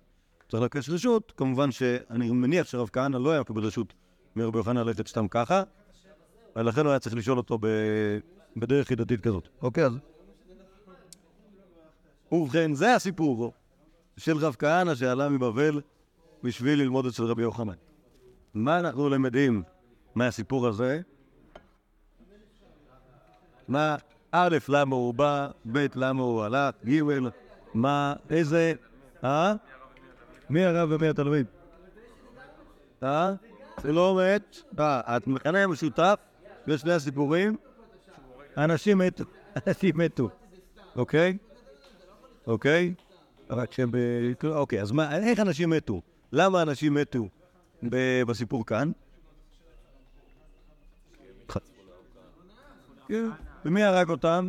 צריך לבקש רשות, כמובן שאני מניח שרב כהנא לא היה מקבל רשות מרבי יוחנן ללכת סתם ככה, ולכן הוא היה צריך לשאול אותו בדרך חידתית כזאת. אוקיי, אז... ובכן, זה הסיפור של רב כהנא שעלה מבבל בשביל ללמוד אצל רבי יוחנן. מה אנחנו למדים מהסיפור הזה? מה, א', למה הוא בא, ב', למה הוא הלך, ג', מה, איזה, אה? מי הרב ומי התלמיד? אה? זה לא מת? אה, המכנה המשותף בשני הסיפורים, אנשים מתו, אנשים מתו, אוקיי? אוקיי? רק שב... אוקיי, אז מה, איך אנשים מתו? למה אנשים מתו בסיפור כאן? ומי הרג אותם?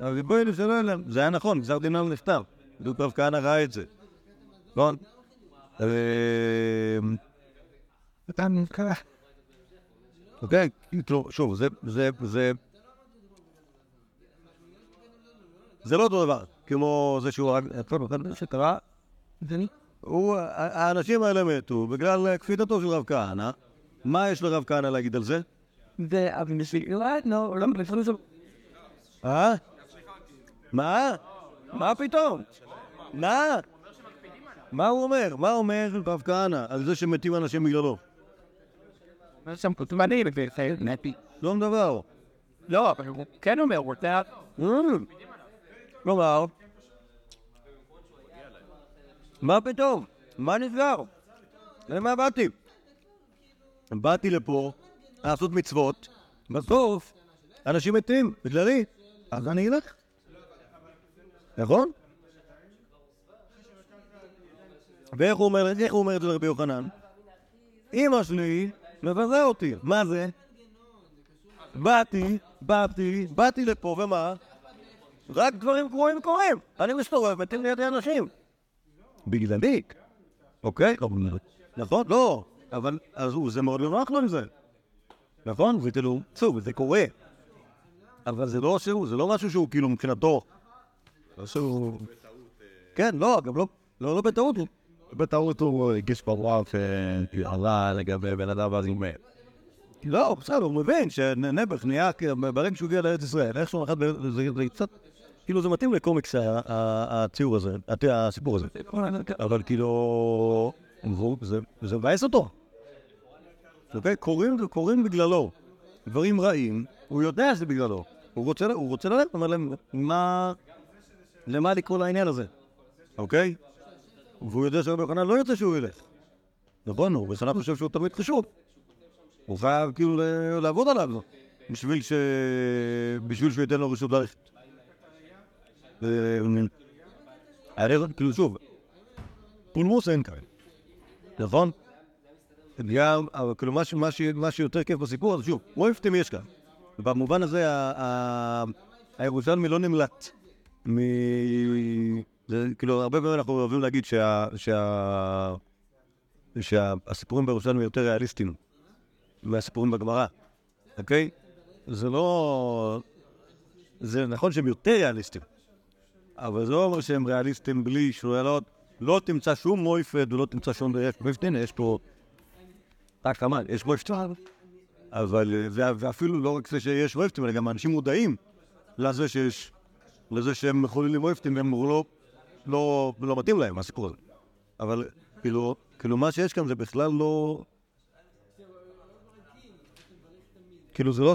הריבונו של עולם. זה היה נכון, גזר דינם. בדיוק רב כהנא ראה את זה. נכון? אוקיי, שוב, זה, זה, זה... זה לא אותו דבר, כמו זה שהוא הרג... מה שקרה, האנשים האלה מתו בגלל קפיטתו של רב כהנא. מה יש לרב כהנא להגיד על זה? זה אבל בשביל לא, לא, לפעמים זה... אה? מה? מה פתאום? מה? מה הוא אומר? מה אומר רב כהנא על זה שמתים אנשים בגללו? שם כותב אני נטי. לא מדבר. לא, אבל הוא כן אומר, הוא רוצה... כלומר, מה פתאום? מה נסגר? למה באתי? באתי לפה לעשות מצוות, בסוף אנשים מתים, בגללי, אז אני אלך. נכון? ואיך הוא אומר, את זה לרבי יוחנן? אמא שלי מבזה אותי. מה זה? באתי, באתי, באתי לפה, ומה? רק דברים גרועים קורים. אני מסתובב, מתים לידי אנשים. בגללי. אוקיי? נכון? לא. אבל אז זה מאוד נוח לו עם זה. נכון? זה כאילו, שוב, זה קורה. אבל זה לא שהוא, זה לא משהו שהוא כאילו מבחינתו. לא שהוא... כן, לא, גם לא, לא, לא בטעות. בטעות הוא הגיש ברוח שעלה לגבי בן אדם ואז הוא מת. לא, בסדר, הוא מבין שנעבך נהיה, ברגע שהוא הגיע לארץ ישראל, איכשהו נחת, זה קצת, כאילו זה מתאים לקומיקס הציור הזה, הסיפור הזה. אבל כאילו, זה מבאס אותו. אוקיי? קורים בגללו דברים רעים, הוא יודע שזה בגללו. הוא רוצה, הוא ללכת, אומר להם, מה... למה לקרוא לעניין הזה, אוקיי? והוא יודע שרבי יוחנן לא יוצא שהוא ילך. נכון, הוא בכלל חושב שהוא תלמיד חשוב. הוא חייב כאילו לעבוד עליו בשביל שהוא ייתן לו רשות ללכת. הרי כאילו שוב, פולמוס אין כאן, נכון? גם, כאילו מה, שיותר כיף בסיפור הזה, שוב, מויפטים יש כאן. ובמובן הזה הירושלמי לא נמלט. זה, כאילו, הרבה פעמים אנחנו אוהבים להגיד שה... שה... שהסיפורים בירושלמי יותר ריאליסטיים מהסיפורים בגמרא, אוקיי? זה לא... זה נכון שהם יותר ריאליסטיים, אבל זה לא אומר שהם ריאליסטיים בלי שואלות. לא תמצא שום מויפד ולא תמצא שום... מויפד, הנה, יש פה... רק כמה, יש מויפד. אבל, אה, וה- ואפילו לא רק זה שיש מויפטים, אלא גם אנשים מודעים לזה שיש... לזה שהם מחוללים מויפטים והם לא... לא, לא מתאים להם, הסיפור הזה. אבל כאילו, כאילו מה שיש כאן זה בכלל לא... כאילו זה לא...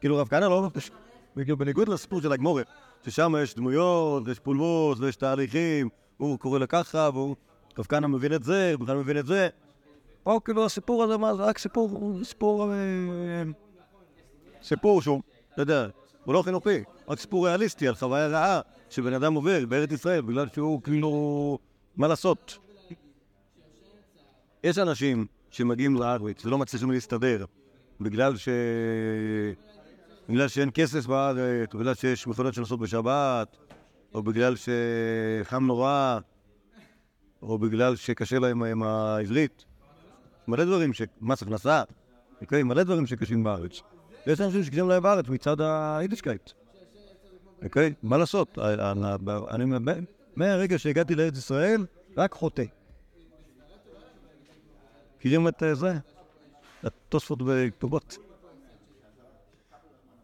כאילו רב כהנא לא... כאילו בניגוד לסיפור של הגמורה, ששם יש דמויות, ויש פולמוס, ויש תהליכים, הוא קורא לה ככה, והוא... רב כהנא מבין את זה, בכלל מבין את זה. פה כאילו הסיפור הזה, מה זה רק סיפור, סיפור... אה, סיפור שהוא, אתה יודע, הוא לא חינוכי, רק סיפור ריאליסטי על חוויה רעה שבן אדם עובר בארץ ישראל בגלל שהוא כאילו... מה לעשות? יש אנשים שמגיעים לארץ ולא מצליחים להסתדר בגלל ש... בגלל שאין כסף בארץ, או בגלל שיש מכונות שנוסעות בשבת, או בגלל שחם נורא, או בגלל שקשה להם עם העברית. מלא דברים, ש... מס הכנסה, אוקיי? מלא דברים שקשים בארץ. ויש אנשים שקשים להם בארץ מצד היידישקייט. אוקיי? מה לעשות? אני, מהרגע שהגעתי לארץ ישראל, רק חוטא. מכירים את אה, זה? התוספות בכתובות.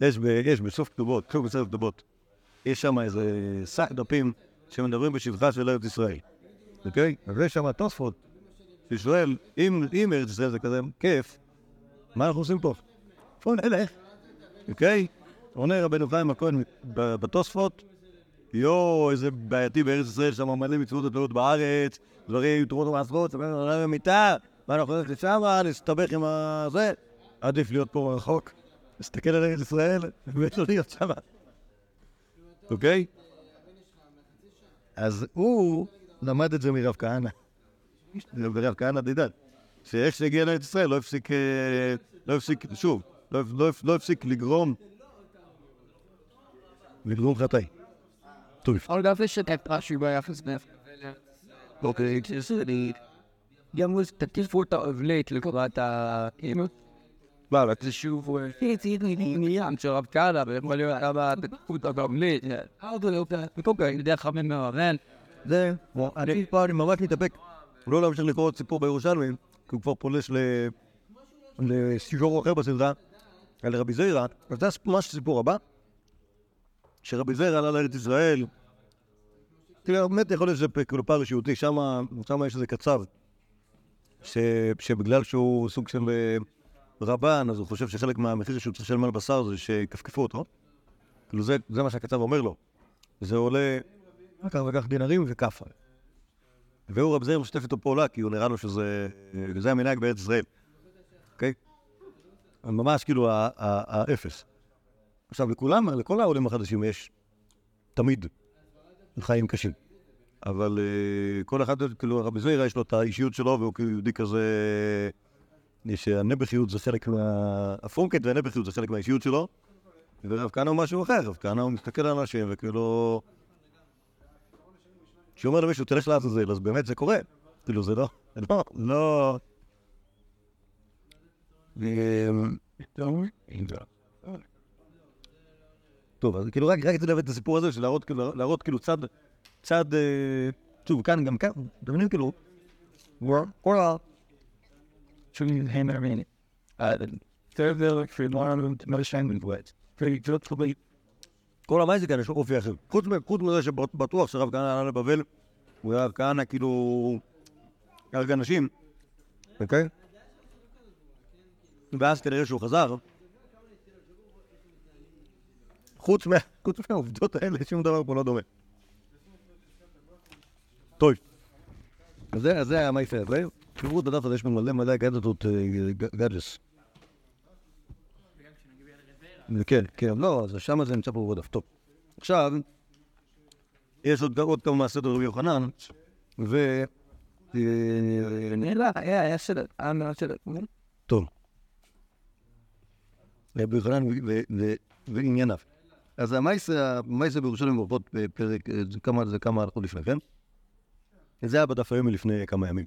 יש, בסוף כתובות, שוב בסוף כתובות, יש שם איזה שק דפים שמדברים בשבחה של ארץ ישראל, אוקיי? אז יש שם תוספות ששואל, אם, ארץ ישראל זה כזה כיף, מה אנחנו עושים פה? איפה נלך? אוקיי? עונה רבנו חיים הכהן בתוספות, יואו, איזה בעייתי בארץ ישראל, שם מלא מצוות התלויות בארץ, דברים, תרומות ומעשרות, ספר עולם במיטה, מה אנחנו נלך לשם, נסתבך עם הזה, עדיף להיות פה רחוק, להסתכל על ארץ ישראל, ולא להיות שם. אוקיי? אז הוא למד את זה מרב כהנא. ורב כהנא דידן, שאיך שהגיע לארץ ישראל לא הפסיק, אה, לא שוב, לא, לא, לא הפסיק לגרום, לגרום חטאי. טוב, אבל גם לשתף משהו ביחס בין... אוקיי, אני... גם תקיפו את האבלית לקראת ה... מה, לא, זה שוב... עניין של רב כהנא, ויכול להיות כמה תקפו את הגמלית. אוקיי, דרך הממרן. זה, אני פה אני ממש מתאפק. לא להמשיך לקרוא את סיפור בירושלמי, כי הוא כבר פולש לסיפור אחר בסדרה, על רבי זיירה, אז זה ממש הסיפור הבא, שרבי זיירה עלה לארץ ישראל, כאילו באמת יכול להיות שזה כאילו פער אישיותי, שם יש איזה קצב, שבגלל שהוא סוג של אה, רבן, אז הוא חושב שחלק מהמחיר שהוא צריך לשלם על בשר זה שיכפכפו אותו, כאילו זה זה מה שהקצב אומר לו, זה עולה כך וכך דינרים וכאפה. והוא רב זאיר משתף איתו פעולה, כי הוא נראה לו שזה... וזה המנהג בארץ ישראל, אוקיי? ממש כאילו האפס. עכשיו, לכולם, לכל העולים החדשים יש תמיד חיים קשים. אבל אה, כל אחד, כאילו, רבי זוירה יש לו את האישיות שלו, והוא כאילו יהודי כזה... יש הנבחיות זה חלק מה... הפונקט והנבחיות זה חלק מהאישיות שלו, ורב כהנא הוא משהו אחר, רב כהנא הוא מסתכל על אנשים וכאילו... כשהוא אומר למישהו, תלך לעזאזל, אז באמת זה קורה. כאילו, זה לא... לא... לא... אמ, טוב, אז כאילו רק רציתי להביא את הסיפור הזה, של להראות כאילו- להראות כאילו צד... צד... אה, שוב, כאן, גם כאן, אתם מבינים כאילו... כל ה... Trillion hammer in it. The third level for normal to most family words. Pretty good to be כל המייסי כאן יש אופי אחר. חוץ מזה שבטוח שרב כהנא עלה לבבל, הוא היה כהנא כאילו... הרג אנשים, אוקיי? ואז כנראה שהוא חזר. חוץ מה- מהעובדות האלה, שום דבר פה לא דומה. טוב. אז זה- אז זה היה מייפה. תראו את הדף הזה, יש בו מלא מלא גדלות גאדג'ס. כן, כן, לא, אז שם זה נמצא פה בדף. טוב. עכשיו, יש עוד כמה מעשיות רבי יוחנן, ו... אה, היה, היה היה סדר. טוב. רבי יוחנן וענייניו. אז המייסה, בירושלים ברבות בפרק, אה, זה כמה, זה כמה הלכות לפני, כן? זה היה בדף היום מלפני כמה ימים.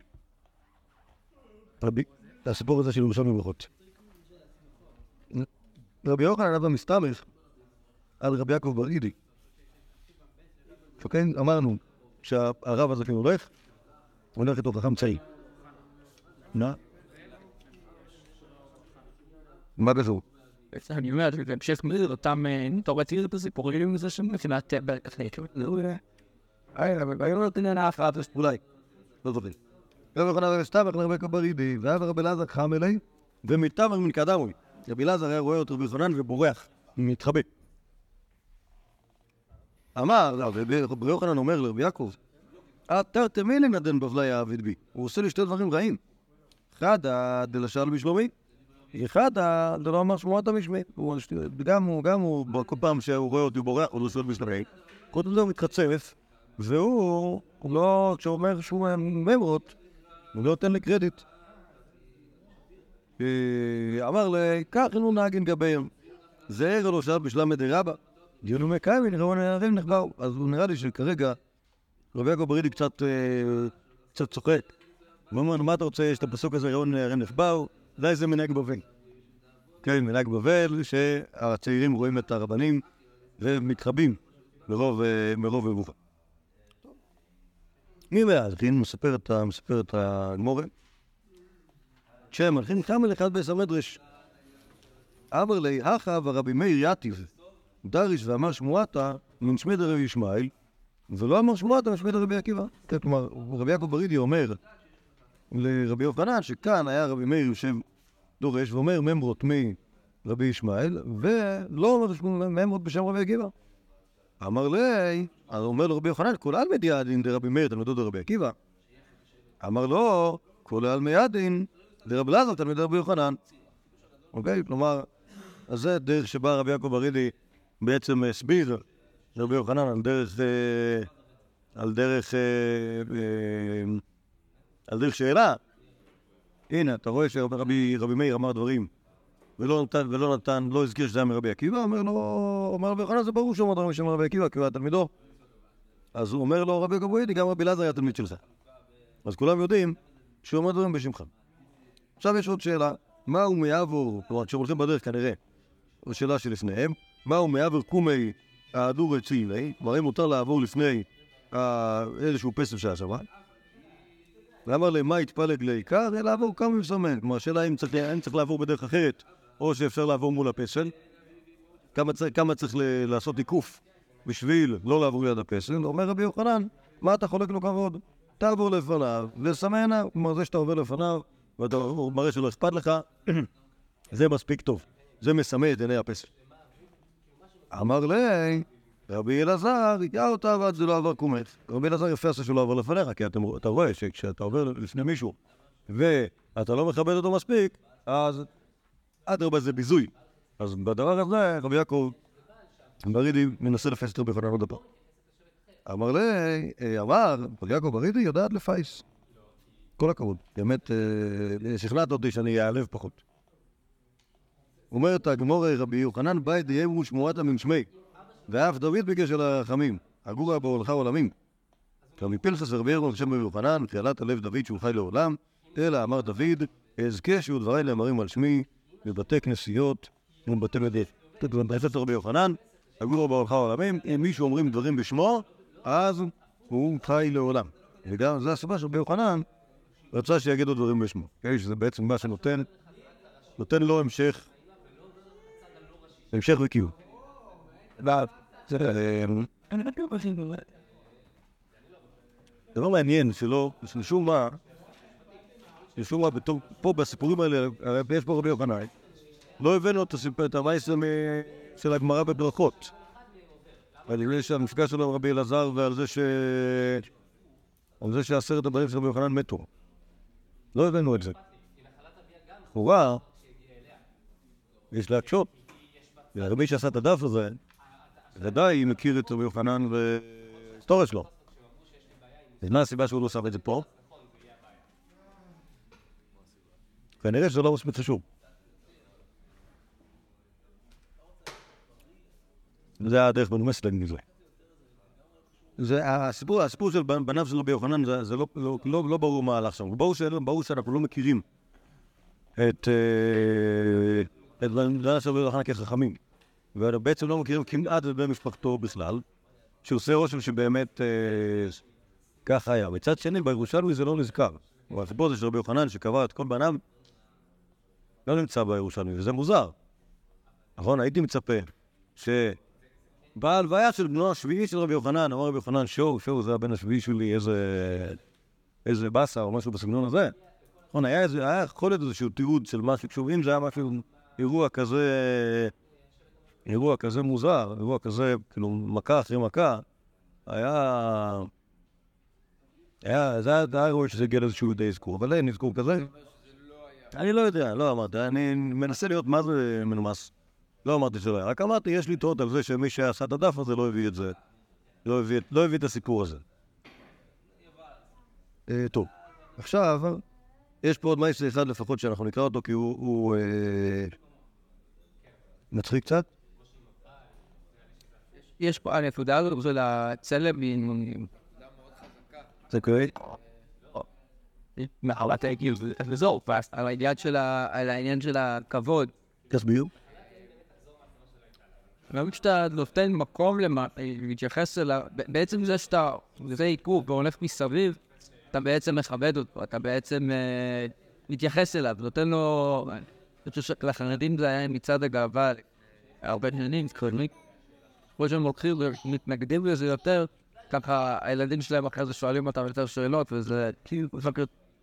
רבי, הסיפור הזה של ירושלים ברבות. רבי יוחנן אבא מסתמך על רבי יעקב בר אידי. כן, אמרנו שהרב הזה כן הולך, הוא הולך איתו חכם צעיר. נא? מה קשור? אני אומר, זה המשך מזה, אותם, אה, אתה רואה את הסיפורים הזה שם מבחינת אה, פרק אחרי. היי, אבל היו נותנים לנו אף אחד. אולי, לא זוכר. רבי יוחנן רבי סתמך לרבי יעקב ברידי, ואז רבי אלעזר חם אלי, ומתמר מן קדמוי. רבי אלעזר היה רואה אותו רבי יוחנן ובורח, מתחבא. אמר, לא, רבי רבי יוחנן אומר לרבי יעקב, אתה תמילי נדן בבלי העביד בי. הוא עושה לי שתי דברים רעים. אחד, דלשל בשלומי, אחד, דלא אמר שמועת משמי. הוא- גם הוא, גם הוא, כל פעם שהוא רואה אותי בורח, הוא לא שואל בשלומי. כל פעם הוא מתחצף, והוא הוא לא, כשהוא אומר שהוא ממרות, הוא לא נותן לי קרדיט. אה, אמר לי, כך אינו נהגין גביהם. זה ערב לא שאל בשלם מדי רבא. דיונו מקיימי, נראו נערים נחבאו. אז הוא נראה לי שכרגע רבי יעקב ברידי אה, קצת צוחק. הוא אומר, מה אתה רוצה, יש את הפסוק הזה, ראו נערים נחבאו, אולי זה מנהג בבל. כן, מנהג בבל, שהצעירים רואים את הרבנים ומתחבאים מרוב, אה, מרוב מבוכה. מי מהלכין מספר את הגמורה. כשמלכין קם אל אחד בעשר מדרש. אמר לי, הכה ורבי מאיר יתיב, דריש ואמר שמועתה מן שמי דרבי ישמעאל, ולא אמר שמועתה מן שמי דרבי עקיבא. כן, כלומר, רבי יעקב ברידי אומר לרבי יוחנן שכאן היה רבי מאיר יושב דורש ואומר ממרות מרבי ישמעאל, ולא אומר ממרות בשם רבי עקיבא. אמר לי, אז אומר לו רבי יוחנן, כל עלמא דיאדין דרבי מאיר תלמידו דרבי עקיבא. אמר לו, כל עלמא ידין דרבי אלעזר תלמידו דרבי יוחנן. אוקיי? כלומר, אז זה דרך שבה רבי יעקב ברידי בעצם הסביר לרבי יוחנן על דרך, אה, על דרך, על דרך שאלה. הנה, אתה רואה שרבי רבי מאיר אמר דברים ולא נתן, ולא נתן, לא הזכיר שזה היה מרבי עקיבא, אומר לו, אומר רבי יוחנן, זה ברור שהוא אמר של רבי עקיבא, כי הוא היה תלמידו. אז הוא אומר לו, רבי יעקב ברידי, גם רבי אלעזר היה תלמיד שלך. אז כולם יודעים שהוא אומר דברים בשמך. עכשיו יש עוד שאלה, מהו מעבור, כלומר, כשהם הולכים בדרך כנראה, זו שאלה שלפניהם, מהו מעבור קומי ההדור אצילי, כלומר, אם מותר לעבור לפני אה, איזשהו פסל שהיה שם, ואמר להם, מה יתפלג לעיקר? זה לעבור כמה מסמן. כלומר, השאלה אם צריך, אם צריך לעבור בדרך אחרת, או שאפשר לעבור מול הפסל. כמה כמה צריך ל- לעשות עיקוף בשביל לא לעבור ליד הפסל? אומר רבי יוחנן, מה אתה חולק לו כבוד? תעבור לפניו וסמנה, כלומר זה שאתה עובר לפניו ואתה מראה שלא אכפת לך, זה מספיק טוב. זה מסמא את עיני הפסל. אמר לי, רבי אלעזר, הגיע אותה ועד זה לא עבר קומץ. רבי אלעזר יפה עשה שהוא לא עבר לפניך, כי אתם, אתה רואה שכשאתה עובר לפני מישהו ואתה לא מכבד אותו מספיק, אז אדרבה זה ביזוי. אז בדבר הזה רבי יעקב ברידי מנסה לפייס רבי יוחנן עוד הפעם. אמר לי, אה, אמר, רבי יעקב ברידי יודעת לפייס. כל הכבוד. באמת, אה, שכנעת אותי שאני אעלב פחות. אומרת הגמור רבי יוחנן בית דיימו שמועתה ממשמי ואף דוד ביקש אל הרחמים, הגורה בהולך עולמים. רבי פנחס ורבי ירון שם רבי יוחנן, תחילת הלב דוד שהוא חי לעולם, אלא אמר דוד, אזכה שיהיו דבריי נאמרים על שמי בבתי כנסיות ובבתי מדף. בספר רבי יוחנן, הגורה בהולך עולמים, אם מישהו אומרים דברים בשמו, אז הוא חי לעולם. וגם זו הסיבה שרבי יוחנן רצה שיגידו דברים בשמו. כן, שזה בעצם מה שנותן, נותן לו המשך, המשך וקיום. אמ, דבר מעניין שלא, משום מה, משום מה, פה בסיפורים האלה, יש פה רבי יוחנן, לא הבאנו את הסיפור, את המייסר של הגמרא בברכות. על זה שהמפגש שלו עם רבי אלעזר ועל זה ש... על זה שעשרת הבנים של רבי יוחנן מתו. לא הבאנו את זה. לכאורה, יש להקשות. ומי שעשה את הדף הזה, ודאי מכיר את רבי יוחנן וההיסטוריה שלו. אז מה הסיבה שהוא לא שם את זה פה? כנראה שזה לא מספיק חשוב. זה הדרך מנומסת להגיד מזה. זה הסיפור, הסיפור של בניו של רבי יוחנן, זה, זה לא, לא, לא, לא ברור מה הלך שם. ברור, שאל- ברור שאנחנו לא מכירים את, אה, את בניו של רבי יוחנן כחכמים. ובעצם לא מכירים כמעט את בני משפחתו בכלל, שעושה רושם שבאמת אה, ככה היה. מצד שני, בירושלמי זה לא נזכר. אבל הסיפור הזה של רבי יוחנן שקבע את כל בניו, לא נמצא בירושלמי, וזה מוזר. נכון? הייתי מצפה שבהלוויה של בנו השביעי של רבי יוחנן, אמר רבי יוחנן, שואו, שואו, זה הבן השביעי שלי, איזה, איזה באסה או משהו בסגנון הזה. נכון, היה, היה יכול להיות איזשהו תיעוד של משהו, שוב, אם זה היה משהו, אירוע כזה, אירוע כזה מוזר, אירוע כזה, כאילו, מכה אחרי מכה, היה... היה, זה היה, אירוע שזה הגיע לאיזשהו די אזכור, אבל אין אזכור כזה. אני לא יודע, לא אמרתי, אני מנסה להיות מה זה מנומס. לא אמרתי שלא היה, רק אמרתי, יש לי תאות על זה שמי שעשה את הדף הזה לא הביא את זה. לא הביא, לא הביא את הסיפור הזה. אה, טוב, עכשיו, יש פה עוד מייסר אחד לפחות שאנחנו נקרא אותו כי הוא, הוא אה, מצחיק קצת. יש פה, הנקודה הזאת של הצלם היא זה קורה. מחלת הגיל, וזהו, על העניין של ה- על העניין של הכבוד. תסביר. גם כשאתה נותן מקום למה, להתייחס אליו, בעצם זה שאתה, זה עיכוב והולך מסביב, אתה בעצם מכבד אותו, אתה בעצם אה, מתייחס אליו, נותן לו... אני חושב שלחרדים זה היה מצעד הגאווה הרבה שנים, קודמים. כמו שהם הולכים ומתנגדים לזה יותר, ככה הילדים שלהם אחרי זה שואלים אותם יותר שאלות, וזה כאילו הופך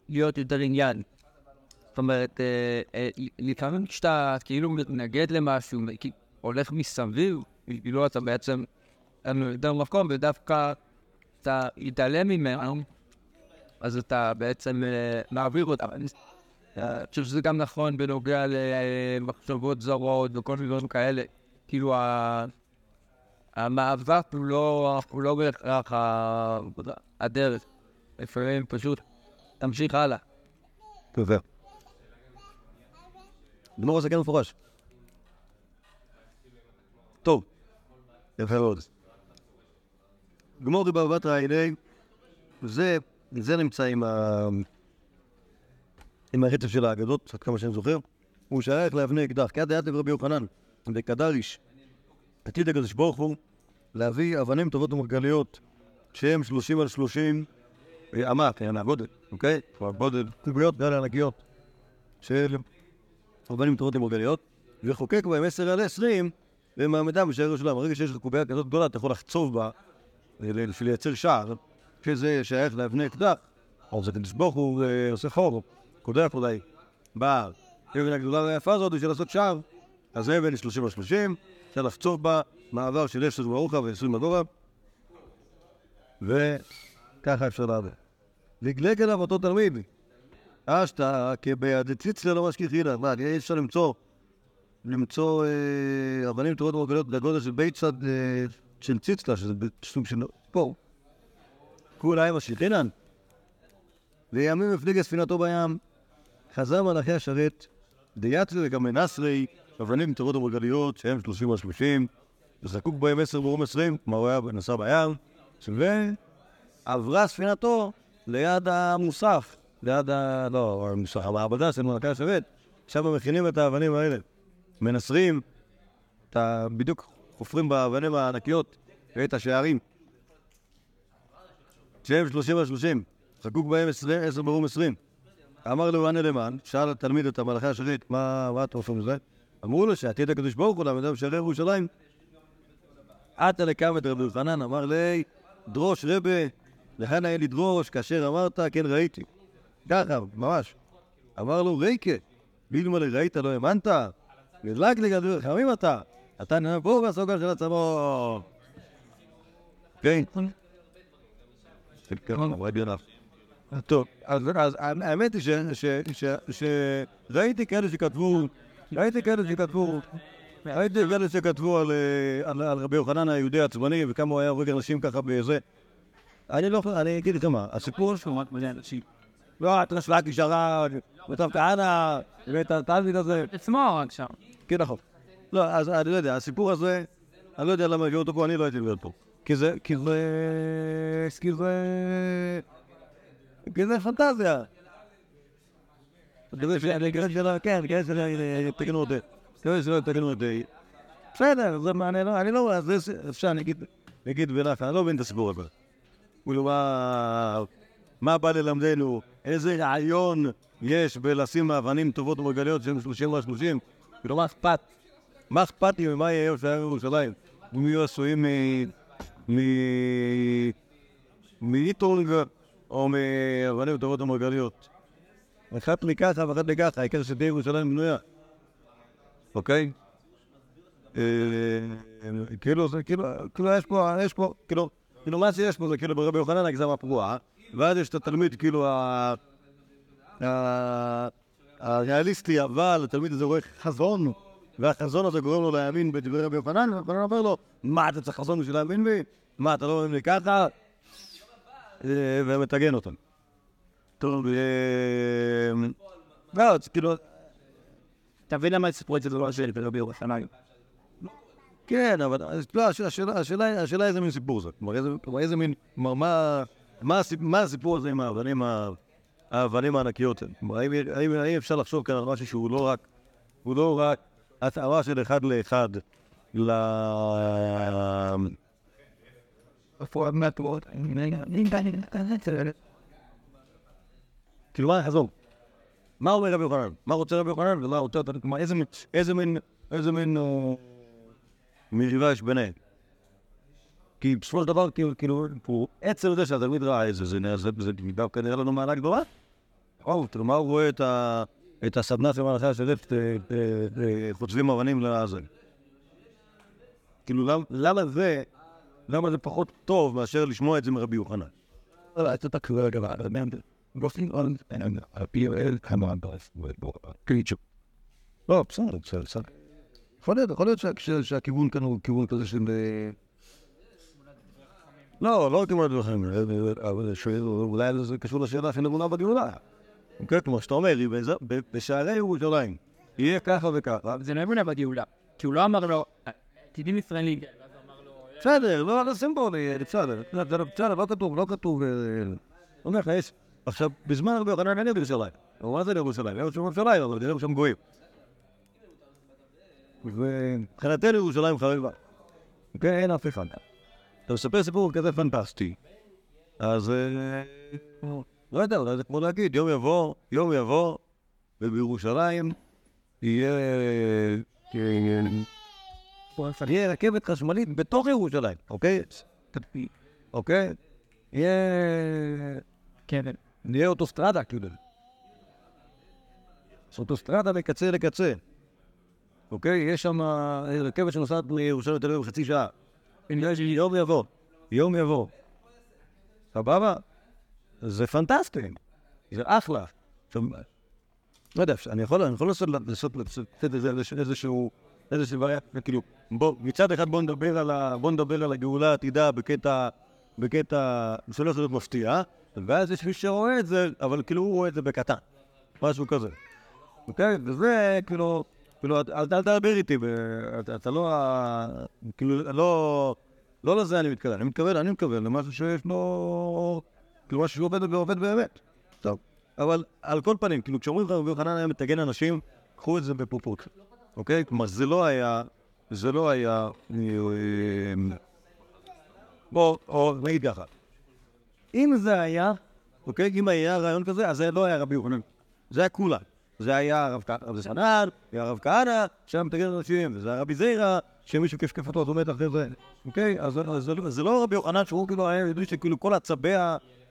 להיות יותר עניין. זאת אומרת, אה, אה, לפעמים כשאתה כאילו מתנגד למשהו, הולך מסביב, כאילו אתה בעצם, אין לו יותר מקום, ודווקא אתה מתעלם ממנו, אז אתה בעצם אה, מעביר אותם. אני חושב שזה גם נכון בנוגע למחשבות זרות וכל מיני דברים כאלה. כאילו, המאבק הוא לא, הוא לא בהכרח הדרך. לפעמים פשוט תמשיך הלאה. יפה. גמור זה כן מפורש. טוב, יפה מאוד. גמור בבא בתרא הנה, זה, זה נמצא עם, הרצף של האגדות, עד כמה שאני זוכר. הוא שייך לאבני אקדח, כד דעת רבי יוחנן, וקדריש, עתיד הקדוש ברוך הוא, להביא אבנים טובות ומרגליות, שהם שלושים על שלושים אמה, כן, הגודל, אוקיי? כלומר, גודל, קוביות כאלה ענקיות של אבנים טובות ומרגליות, וחוקק בהם עשר על עשרים במעמדם בשער ירושלים. ברגע שיש לך קובייה כזאת גדולה, אתה יכול לחצוב בה ל- בשביל לייצר שער, שזה שייך לאבני אקדח, או זה תסבוך, הוא אה, עושה חור, קודח אולי, באבן הגדולה והיפה הזאת בשביל לעשות שער, אז זה בין 30 ל-30, אפשר לחצוב בה מעבר של 10 ברוחב ו-20 בגובה, וככה אפשר לעבור. לגלג אליו אותו תלמיד, אשתא כביד ציצלע לא משכיחינא, מה, אי אפשר למצוא, למצוא אה, אבנים טובות ומרגליות בגודל של בית צד אה, של ציצלע, שזה סוג של פה. כולה אמא שכינן. וימים הפליגה ספינתו בים, חזר מלאכי השרת, דיאטרי וגם מנסרי, אבנים טובות ומרגליות, שהם שלושים על שלושים, וזקוק בהם עשר ברום עשרים, כלומר הוא היה נסע בים, ועברה ספינתו ליד המוסף, ליד ה... לא, המוסף, המעבדה של מלאכי השרת, שם מכינים את האבנים האלה. מנסרים, את ה... בדיוק חופרים באבנים הענקיות ואת השערים. שהם שלושים על שלושים, חקוק בהם עשר ברום עשרים. אמר לו ענה למען, שאל התלמיד את המלאכי מה, מה אתה עושה מזה? אמרו לו שעתיד הקדוש ברוך הוא למדם שערי ירושלים. עתה לקם את רבי יוחנן, אמר לי, דרוש רבה, לכאן היה לדרוש, כאשר אמרת, כן ראיתי. ככה, ממש. אמר לו, רייקה, בילמה ראית לא האמנת? נדלק לי גדול חמים אתה, אתה נבוא בסוגר של עצמו. כן. כן, טוב, אז האמת היא שראיתי כאלה שכתבו, ראיתי כאלה שכתבו, ראיתי כאלה שכתבו על, אה, על, רבי יוחנן היהודי העצבני וכמה הוא היה הורג אנשים ככה בזה. אני לא, אני אגיד לכם מה, הסיפור שהוא רק מלא אנשים. לא, את רשלה כשרה, וטוב כהנא, ואת התלמיד הזה. עצמו רק שם. כן, נכון. לא, אז אני לא יודע, הסיפור הזה, אני לא יודע למה הביאו אותו פה, אני לא הייתי מביא פה. כי זה, כי זה, כי זה, כי זה פנטזיה. כדי שאני אגרד שלא, כן, כדי שלא יתקנו אותי. כדי שלא יתקנו אותי. בסדר, זה מעניין, לא, אני לא, אז אפשר, נגיד, בנחת, אני לא מבין את הסיפור הזה. כאילו, מה, בא ללמדנו? איזה רעיון יש בלשים אבנים טובות ומרגליות שהן 30 על 30? כאילו, מה אכפת? מה אכפת לי ממה יהיה שהיה בירושלים? אם יהיו עשויים מ... מ... מאיטונג או מאבנים טובות ומרגליות. אחת לי ככה ואחת לי ככה, העיקר שתהיה ירושלים בנויה. אוקיי? אה, כאילו, כאילו, כאילו יש פה, יש פה, כאילו, כאילו מה שיש פה זה כאילו ברבי יוחנן הגזמה פרועה, ואז יש את התלמיד כאילו הריאליסטי, אבל התלמיד הזה רואה חזון, והחזון הזה גורם לו להאמין בדברי רבי יוחנן, ויוחנן אומר לו, מה אתה צריך חזון בשביל להאמין בי? מה, אתה לא מאמין לי ככה? אה, ומטגן אותם. טוב, אה, לא, אז כאילו, אתה מבין למה סיפרו את זה דבר של רבי יוחנן? כן, אבל לא, הש- השאלה, השאלה, השאלה איזה מין סיפור זה. כלומר, איזה, מין, כלומר, מה, מה, הסיפ- מה הסיפור הזה עם האבנים, ה- האבנים הענקיות? האם, האם, האם אפשר לחשוב כאן על משהו שהוא לא רק, הוא לא רק התאמה של אחד לאחד ל... כאילו, מה החזון? מה אומר רבי יוחנן? מה רוצה רבי יוחנן ומה רוצה... כלומר, איזה מין, איזה מין, איזה מין אה, מריבה יש ביניהם? כי בסופו של דבר, כאילו, כאילו, הוא- עצם זה שהתלמיד ראה את זה, זה, זה, דווקא נראה לנו מעלה גדולה. מה הוא רואה את, ה, את הסדנה של מלאכי אה, אה, אה, חוצבים אבנים לזה? כאילו, למ, למה זה, למה זה פחות טוב מאשר לשמוע את זה מרבי יוחנן? לא, בסדר, בסדר, בסדר. יכול להיות, יכול להיות שה- שה- שהכיוון כאן הוא כיוון כזה של... לא, לא כיוון לדברים, אבל אולי זה קשור לשאלה של אמונה בגאולה. כן, כמו שאתה אומר, בשערי ירושלים יהיה ככה וככה. זה לא אמונה בגאולה. כי הוא לא אמר לו, תדעי ישראל להיגאל. ואז הוא אמר לו, בסדר, לא, לא סימבולי, בסדר, בסדר, לא כתוב, לא כתוב... אומר לך, יש... עכשיו, בזמן רבי יוחנן אין ירושלים. אבל מה זה לירושלים? אין שם ירושלים, אבל אין שם גויים. ומבחינתנו ירושלים חביבה. כן, אין אף אחד. אתה מספר סיפור כזה פנטסטי, אז... אה, לא יודע, אולי זה כמו להגיד, יום יבוא, יום יבוא, ובירושלים יהיה... אה, יהיה רכבת חשמלית בתוך ירושלים, אוקיי? אוקיי? יהיה... כן, נהיה אוטוסטרדה, כאילו. אוטוסטרדה מקצה לקצה. אוקיי? יש שם אה, רכבת שנוסעת מירושלים לתל אביב בחצי שעה. יום יבוא. יום יבוא. סבבה? זה פנטסטי. זה אחלה. עכשיו, לא יודע, אני יכול, לעשות, איזשהו, איזשהו בעיה, כאילו, בוא, מצד אחד בוא נדבר על, ה, בוא נדבר על הגאולה העתידה בקטע, בקטע שלא יכול להיות מפתיע, ואז יש מי שרואה את זה, אבל כאילו הוא רואה את זה בקטן, משהו כזה. אוקיי? וזה כאילו, כאילו, אל תדבר איתי, אתה- לא, כאילו, לא, לא לזה אני מתכוון, אני מתכוון, אני מתכוון למשהו שיש לו, כאילו, משהו שעובד ועובד באמת. טוב. אבל על כל פנים, כאילו, כשאומרים לך רבי יוחנן היה מטגן אנשים, קחו את זה בפופות, אוקיי? כלומר, זה לא היה, זה לא היה, אה, בוא, או נגיד ככה, אם זה היה, אוקיי? אם היה רעיון כזה, אז זה לא היה רבי יוחנן, זה היה כולה. זה היה הרב היה הרב כהנא, שהיה מטגן אנשים, וזה היה רבי זיירה, שמישהו כפכף אותו, אז הוא מת אחרי זה, אוקיי? אז זה לא- זה לא רבי יוחנן, שהוא כאילו היה ידוע שכאילו כל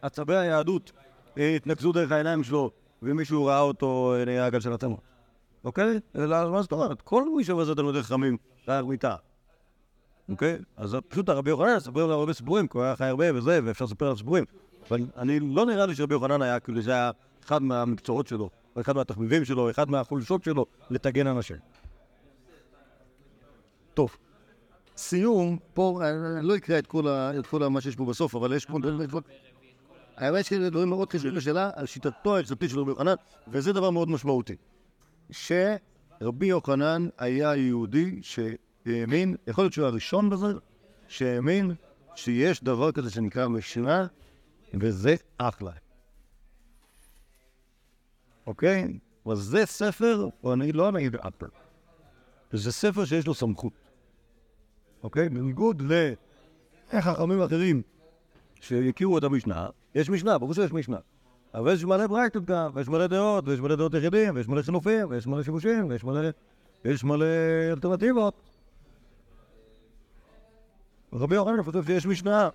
עצבי היהדות אה, התנקזו דרך העיניים שלו, ומישהו ראה אותו אה, נהיה הגל של התמות. אוקיי? אלא מה זאת אומרת? כל מי שעובר את תלמידי חכמים חי מיתה. אוקיי? אז פשוט הרבי יוחנן ספר לנו הרבה סיפורים, כי הוא היה חי הרבה וזה, ואפשר לספר עליו סיפורים. אבל אני לא נראה לי שרבי יוחנן היה, כאילו זה היה אחד מהמקצועות שלו, או אחד מהתחביבים שלו, אחד מהחולשות שלו, לטגן אנשים. טוב. סיום, פה, אני לא אקרא את כל, מה שיש פה בסוף, אבל יש פה... האמת שיש דברים מאוד חשובים לשאלה על שיטתו ההלכתית של רבי יוחנן, וזה דבר מאוד משמעותי. שרבי יוחנן היה יהודי שהאמין, יכול להיות שהוא הראשון בזה, שהאמין שיש דבר כזה שנקרא משנה, וזה אחלה. אוקיי? אבל זה ספר, או אני לא נגיד אפר, זה ספר שיש לו סמכות. אוקיי? בניגוד לחכמים אחרים שהכירו את המשנה, יש משנה, ברור שיש משנה. אבל יש מלא ברייתות גם, ויש מלא דעות, ויש מלא דעות יחידים, ויש מלא חילופים, ויש מלא שיבושים, ויש מלא, יש מלא אלטרנטיבות. רבי יוחנן חושב שיש משנה.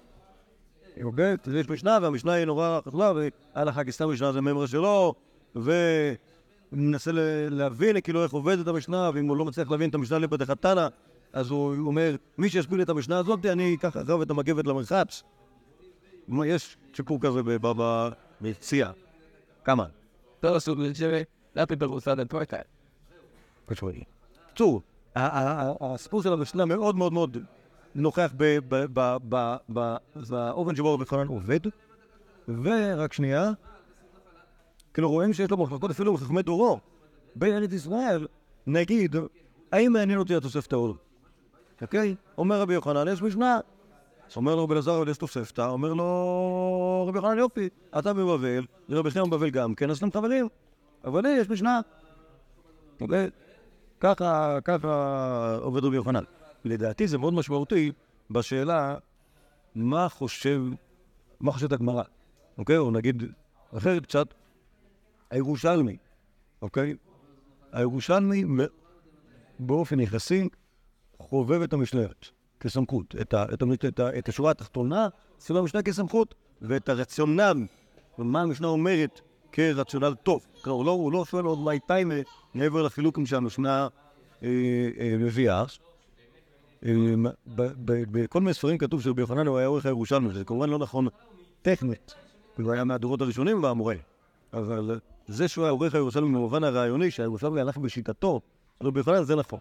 אוקיי? יש משנה, והמשנה היא נורא חשובה, והלכה כסתם משנה זה ממרה שלו, ומנסה להבין כאילו איך עובדת המשנה, ואם הוא לא מצליח להבין את המשנה לפתחתנה, אז הוא אומר, מי שיסביר את המשנה הזאת, אני אקח אחריו את המגבת למרחץ. יש שיפור כזה ב- ב- ב- ביציאה. כמה? לא עשו את זה, לא פיפר עושה את הפורטל. בקיצור, ה- ה- ה- הסיפור של המשנה מאוד מאוד מאוד נוכח באופן שבו רבי חנן עובד, ורק שנייה, כאילו רואים שיש לו מחלקות אפילו בחכמי דורו. בין ארץ ישראל, נגיד, האם מעניין אותי התוספתא או לא? אוקיי? אומר רבי יוחנן, יש משנה. אז אומר לו רבי אלעזר, יש תוספתא, אומר לו רבי יוחנן, יופי, אתה בבבל, רבי חנן בבבל גם כן, אז אתם חברים. אבל יש משנה. אוקיי? ככה עובד רבי יוחנן. לדעתי זה מאוד משמעותי בשאלה מה חושב, מה חושבת הגמרא, אוקיי? או נגיד אחרת קצת, הירושלמי, אוקיי? הירושלמי באופן יחסי חובב את המשניות כסמכות, את, ה, את, את, את השורה התחתונה סביב המשנה כסמכות, ואת הרציונל, ומה המשנה אומרת כרציונל טוב. כלומר, הוא לא, הוא לא שואל עוד מה טיימה מעבר לחילוקים שהמשנה אה, אה, מביאה. בכל מיני ספרים כתוב שרבי יוחנן הוא היה עורך הירושלמי, זה כמובן לא נכון טכנית, הוא היה מהדורות הראשונים והמורה. אבל זה שהוא היה עורך הירושלמי במובן הרעיוני, שהירושלמי הלך בשיטתו, רבי יוחנן זה נכון.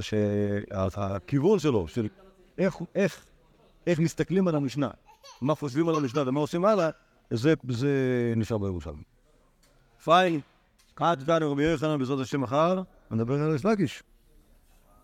שהכיוון שלו, של איך, מסתכלים על המשנה, מה חושבים על המשנה ומה עושים הלאה, זה, נשאר בירושלמי. פיין, עד כאן רבי יוחנן בעזרת השם מחר, נדבר על אסלקיש.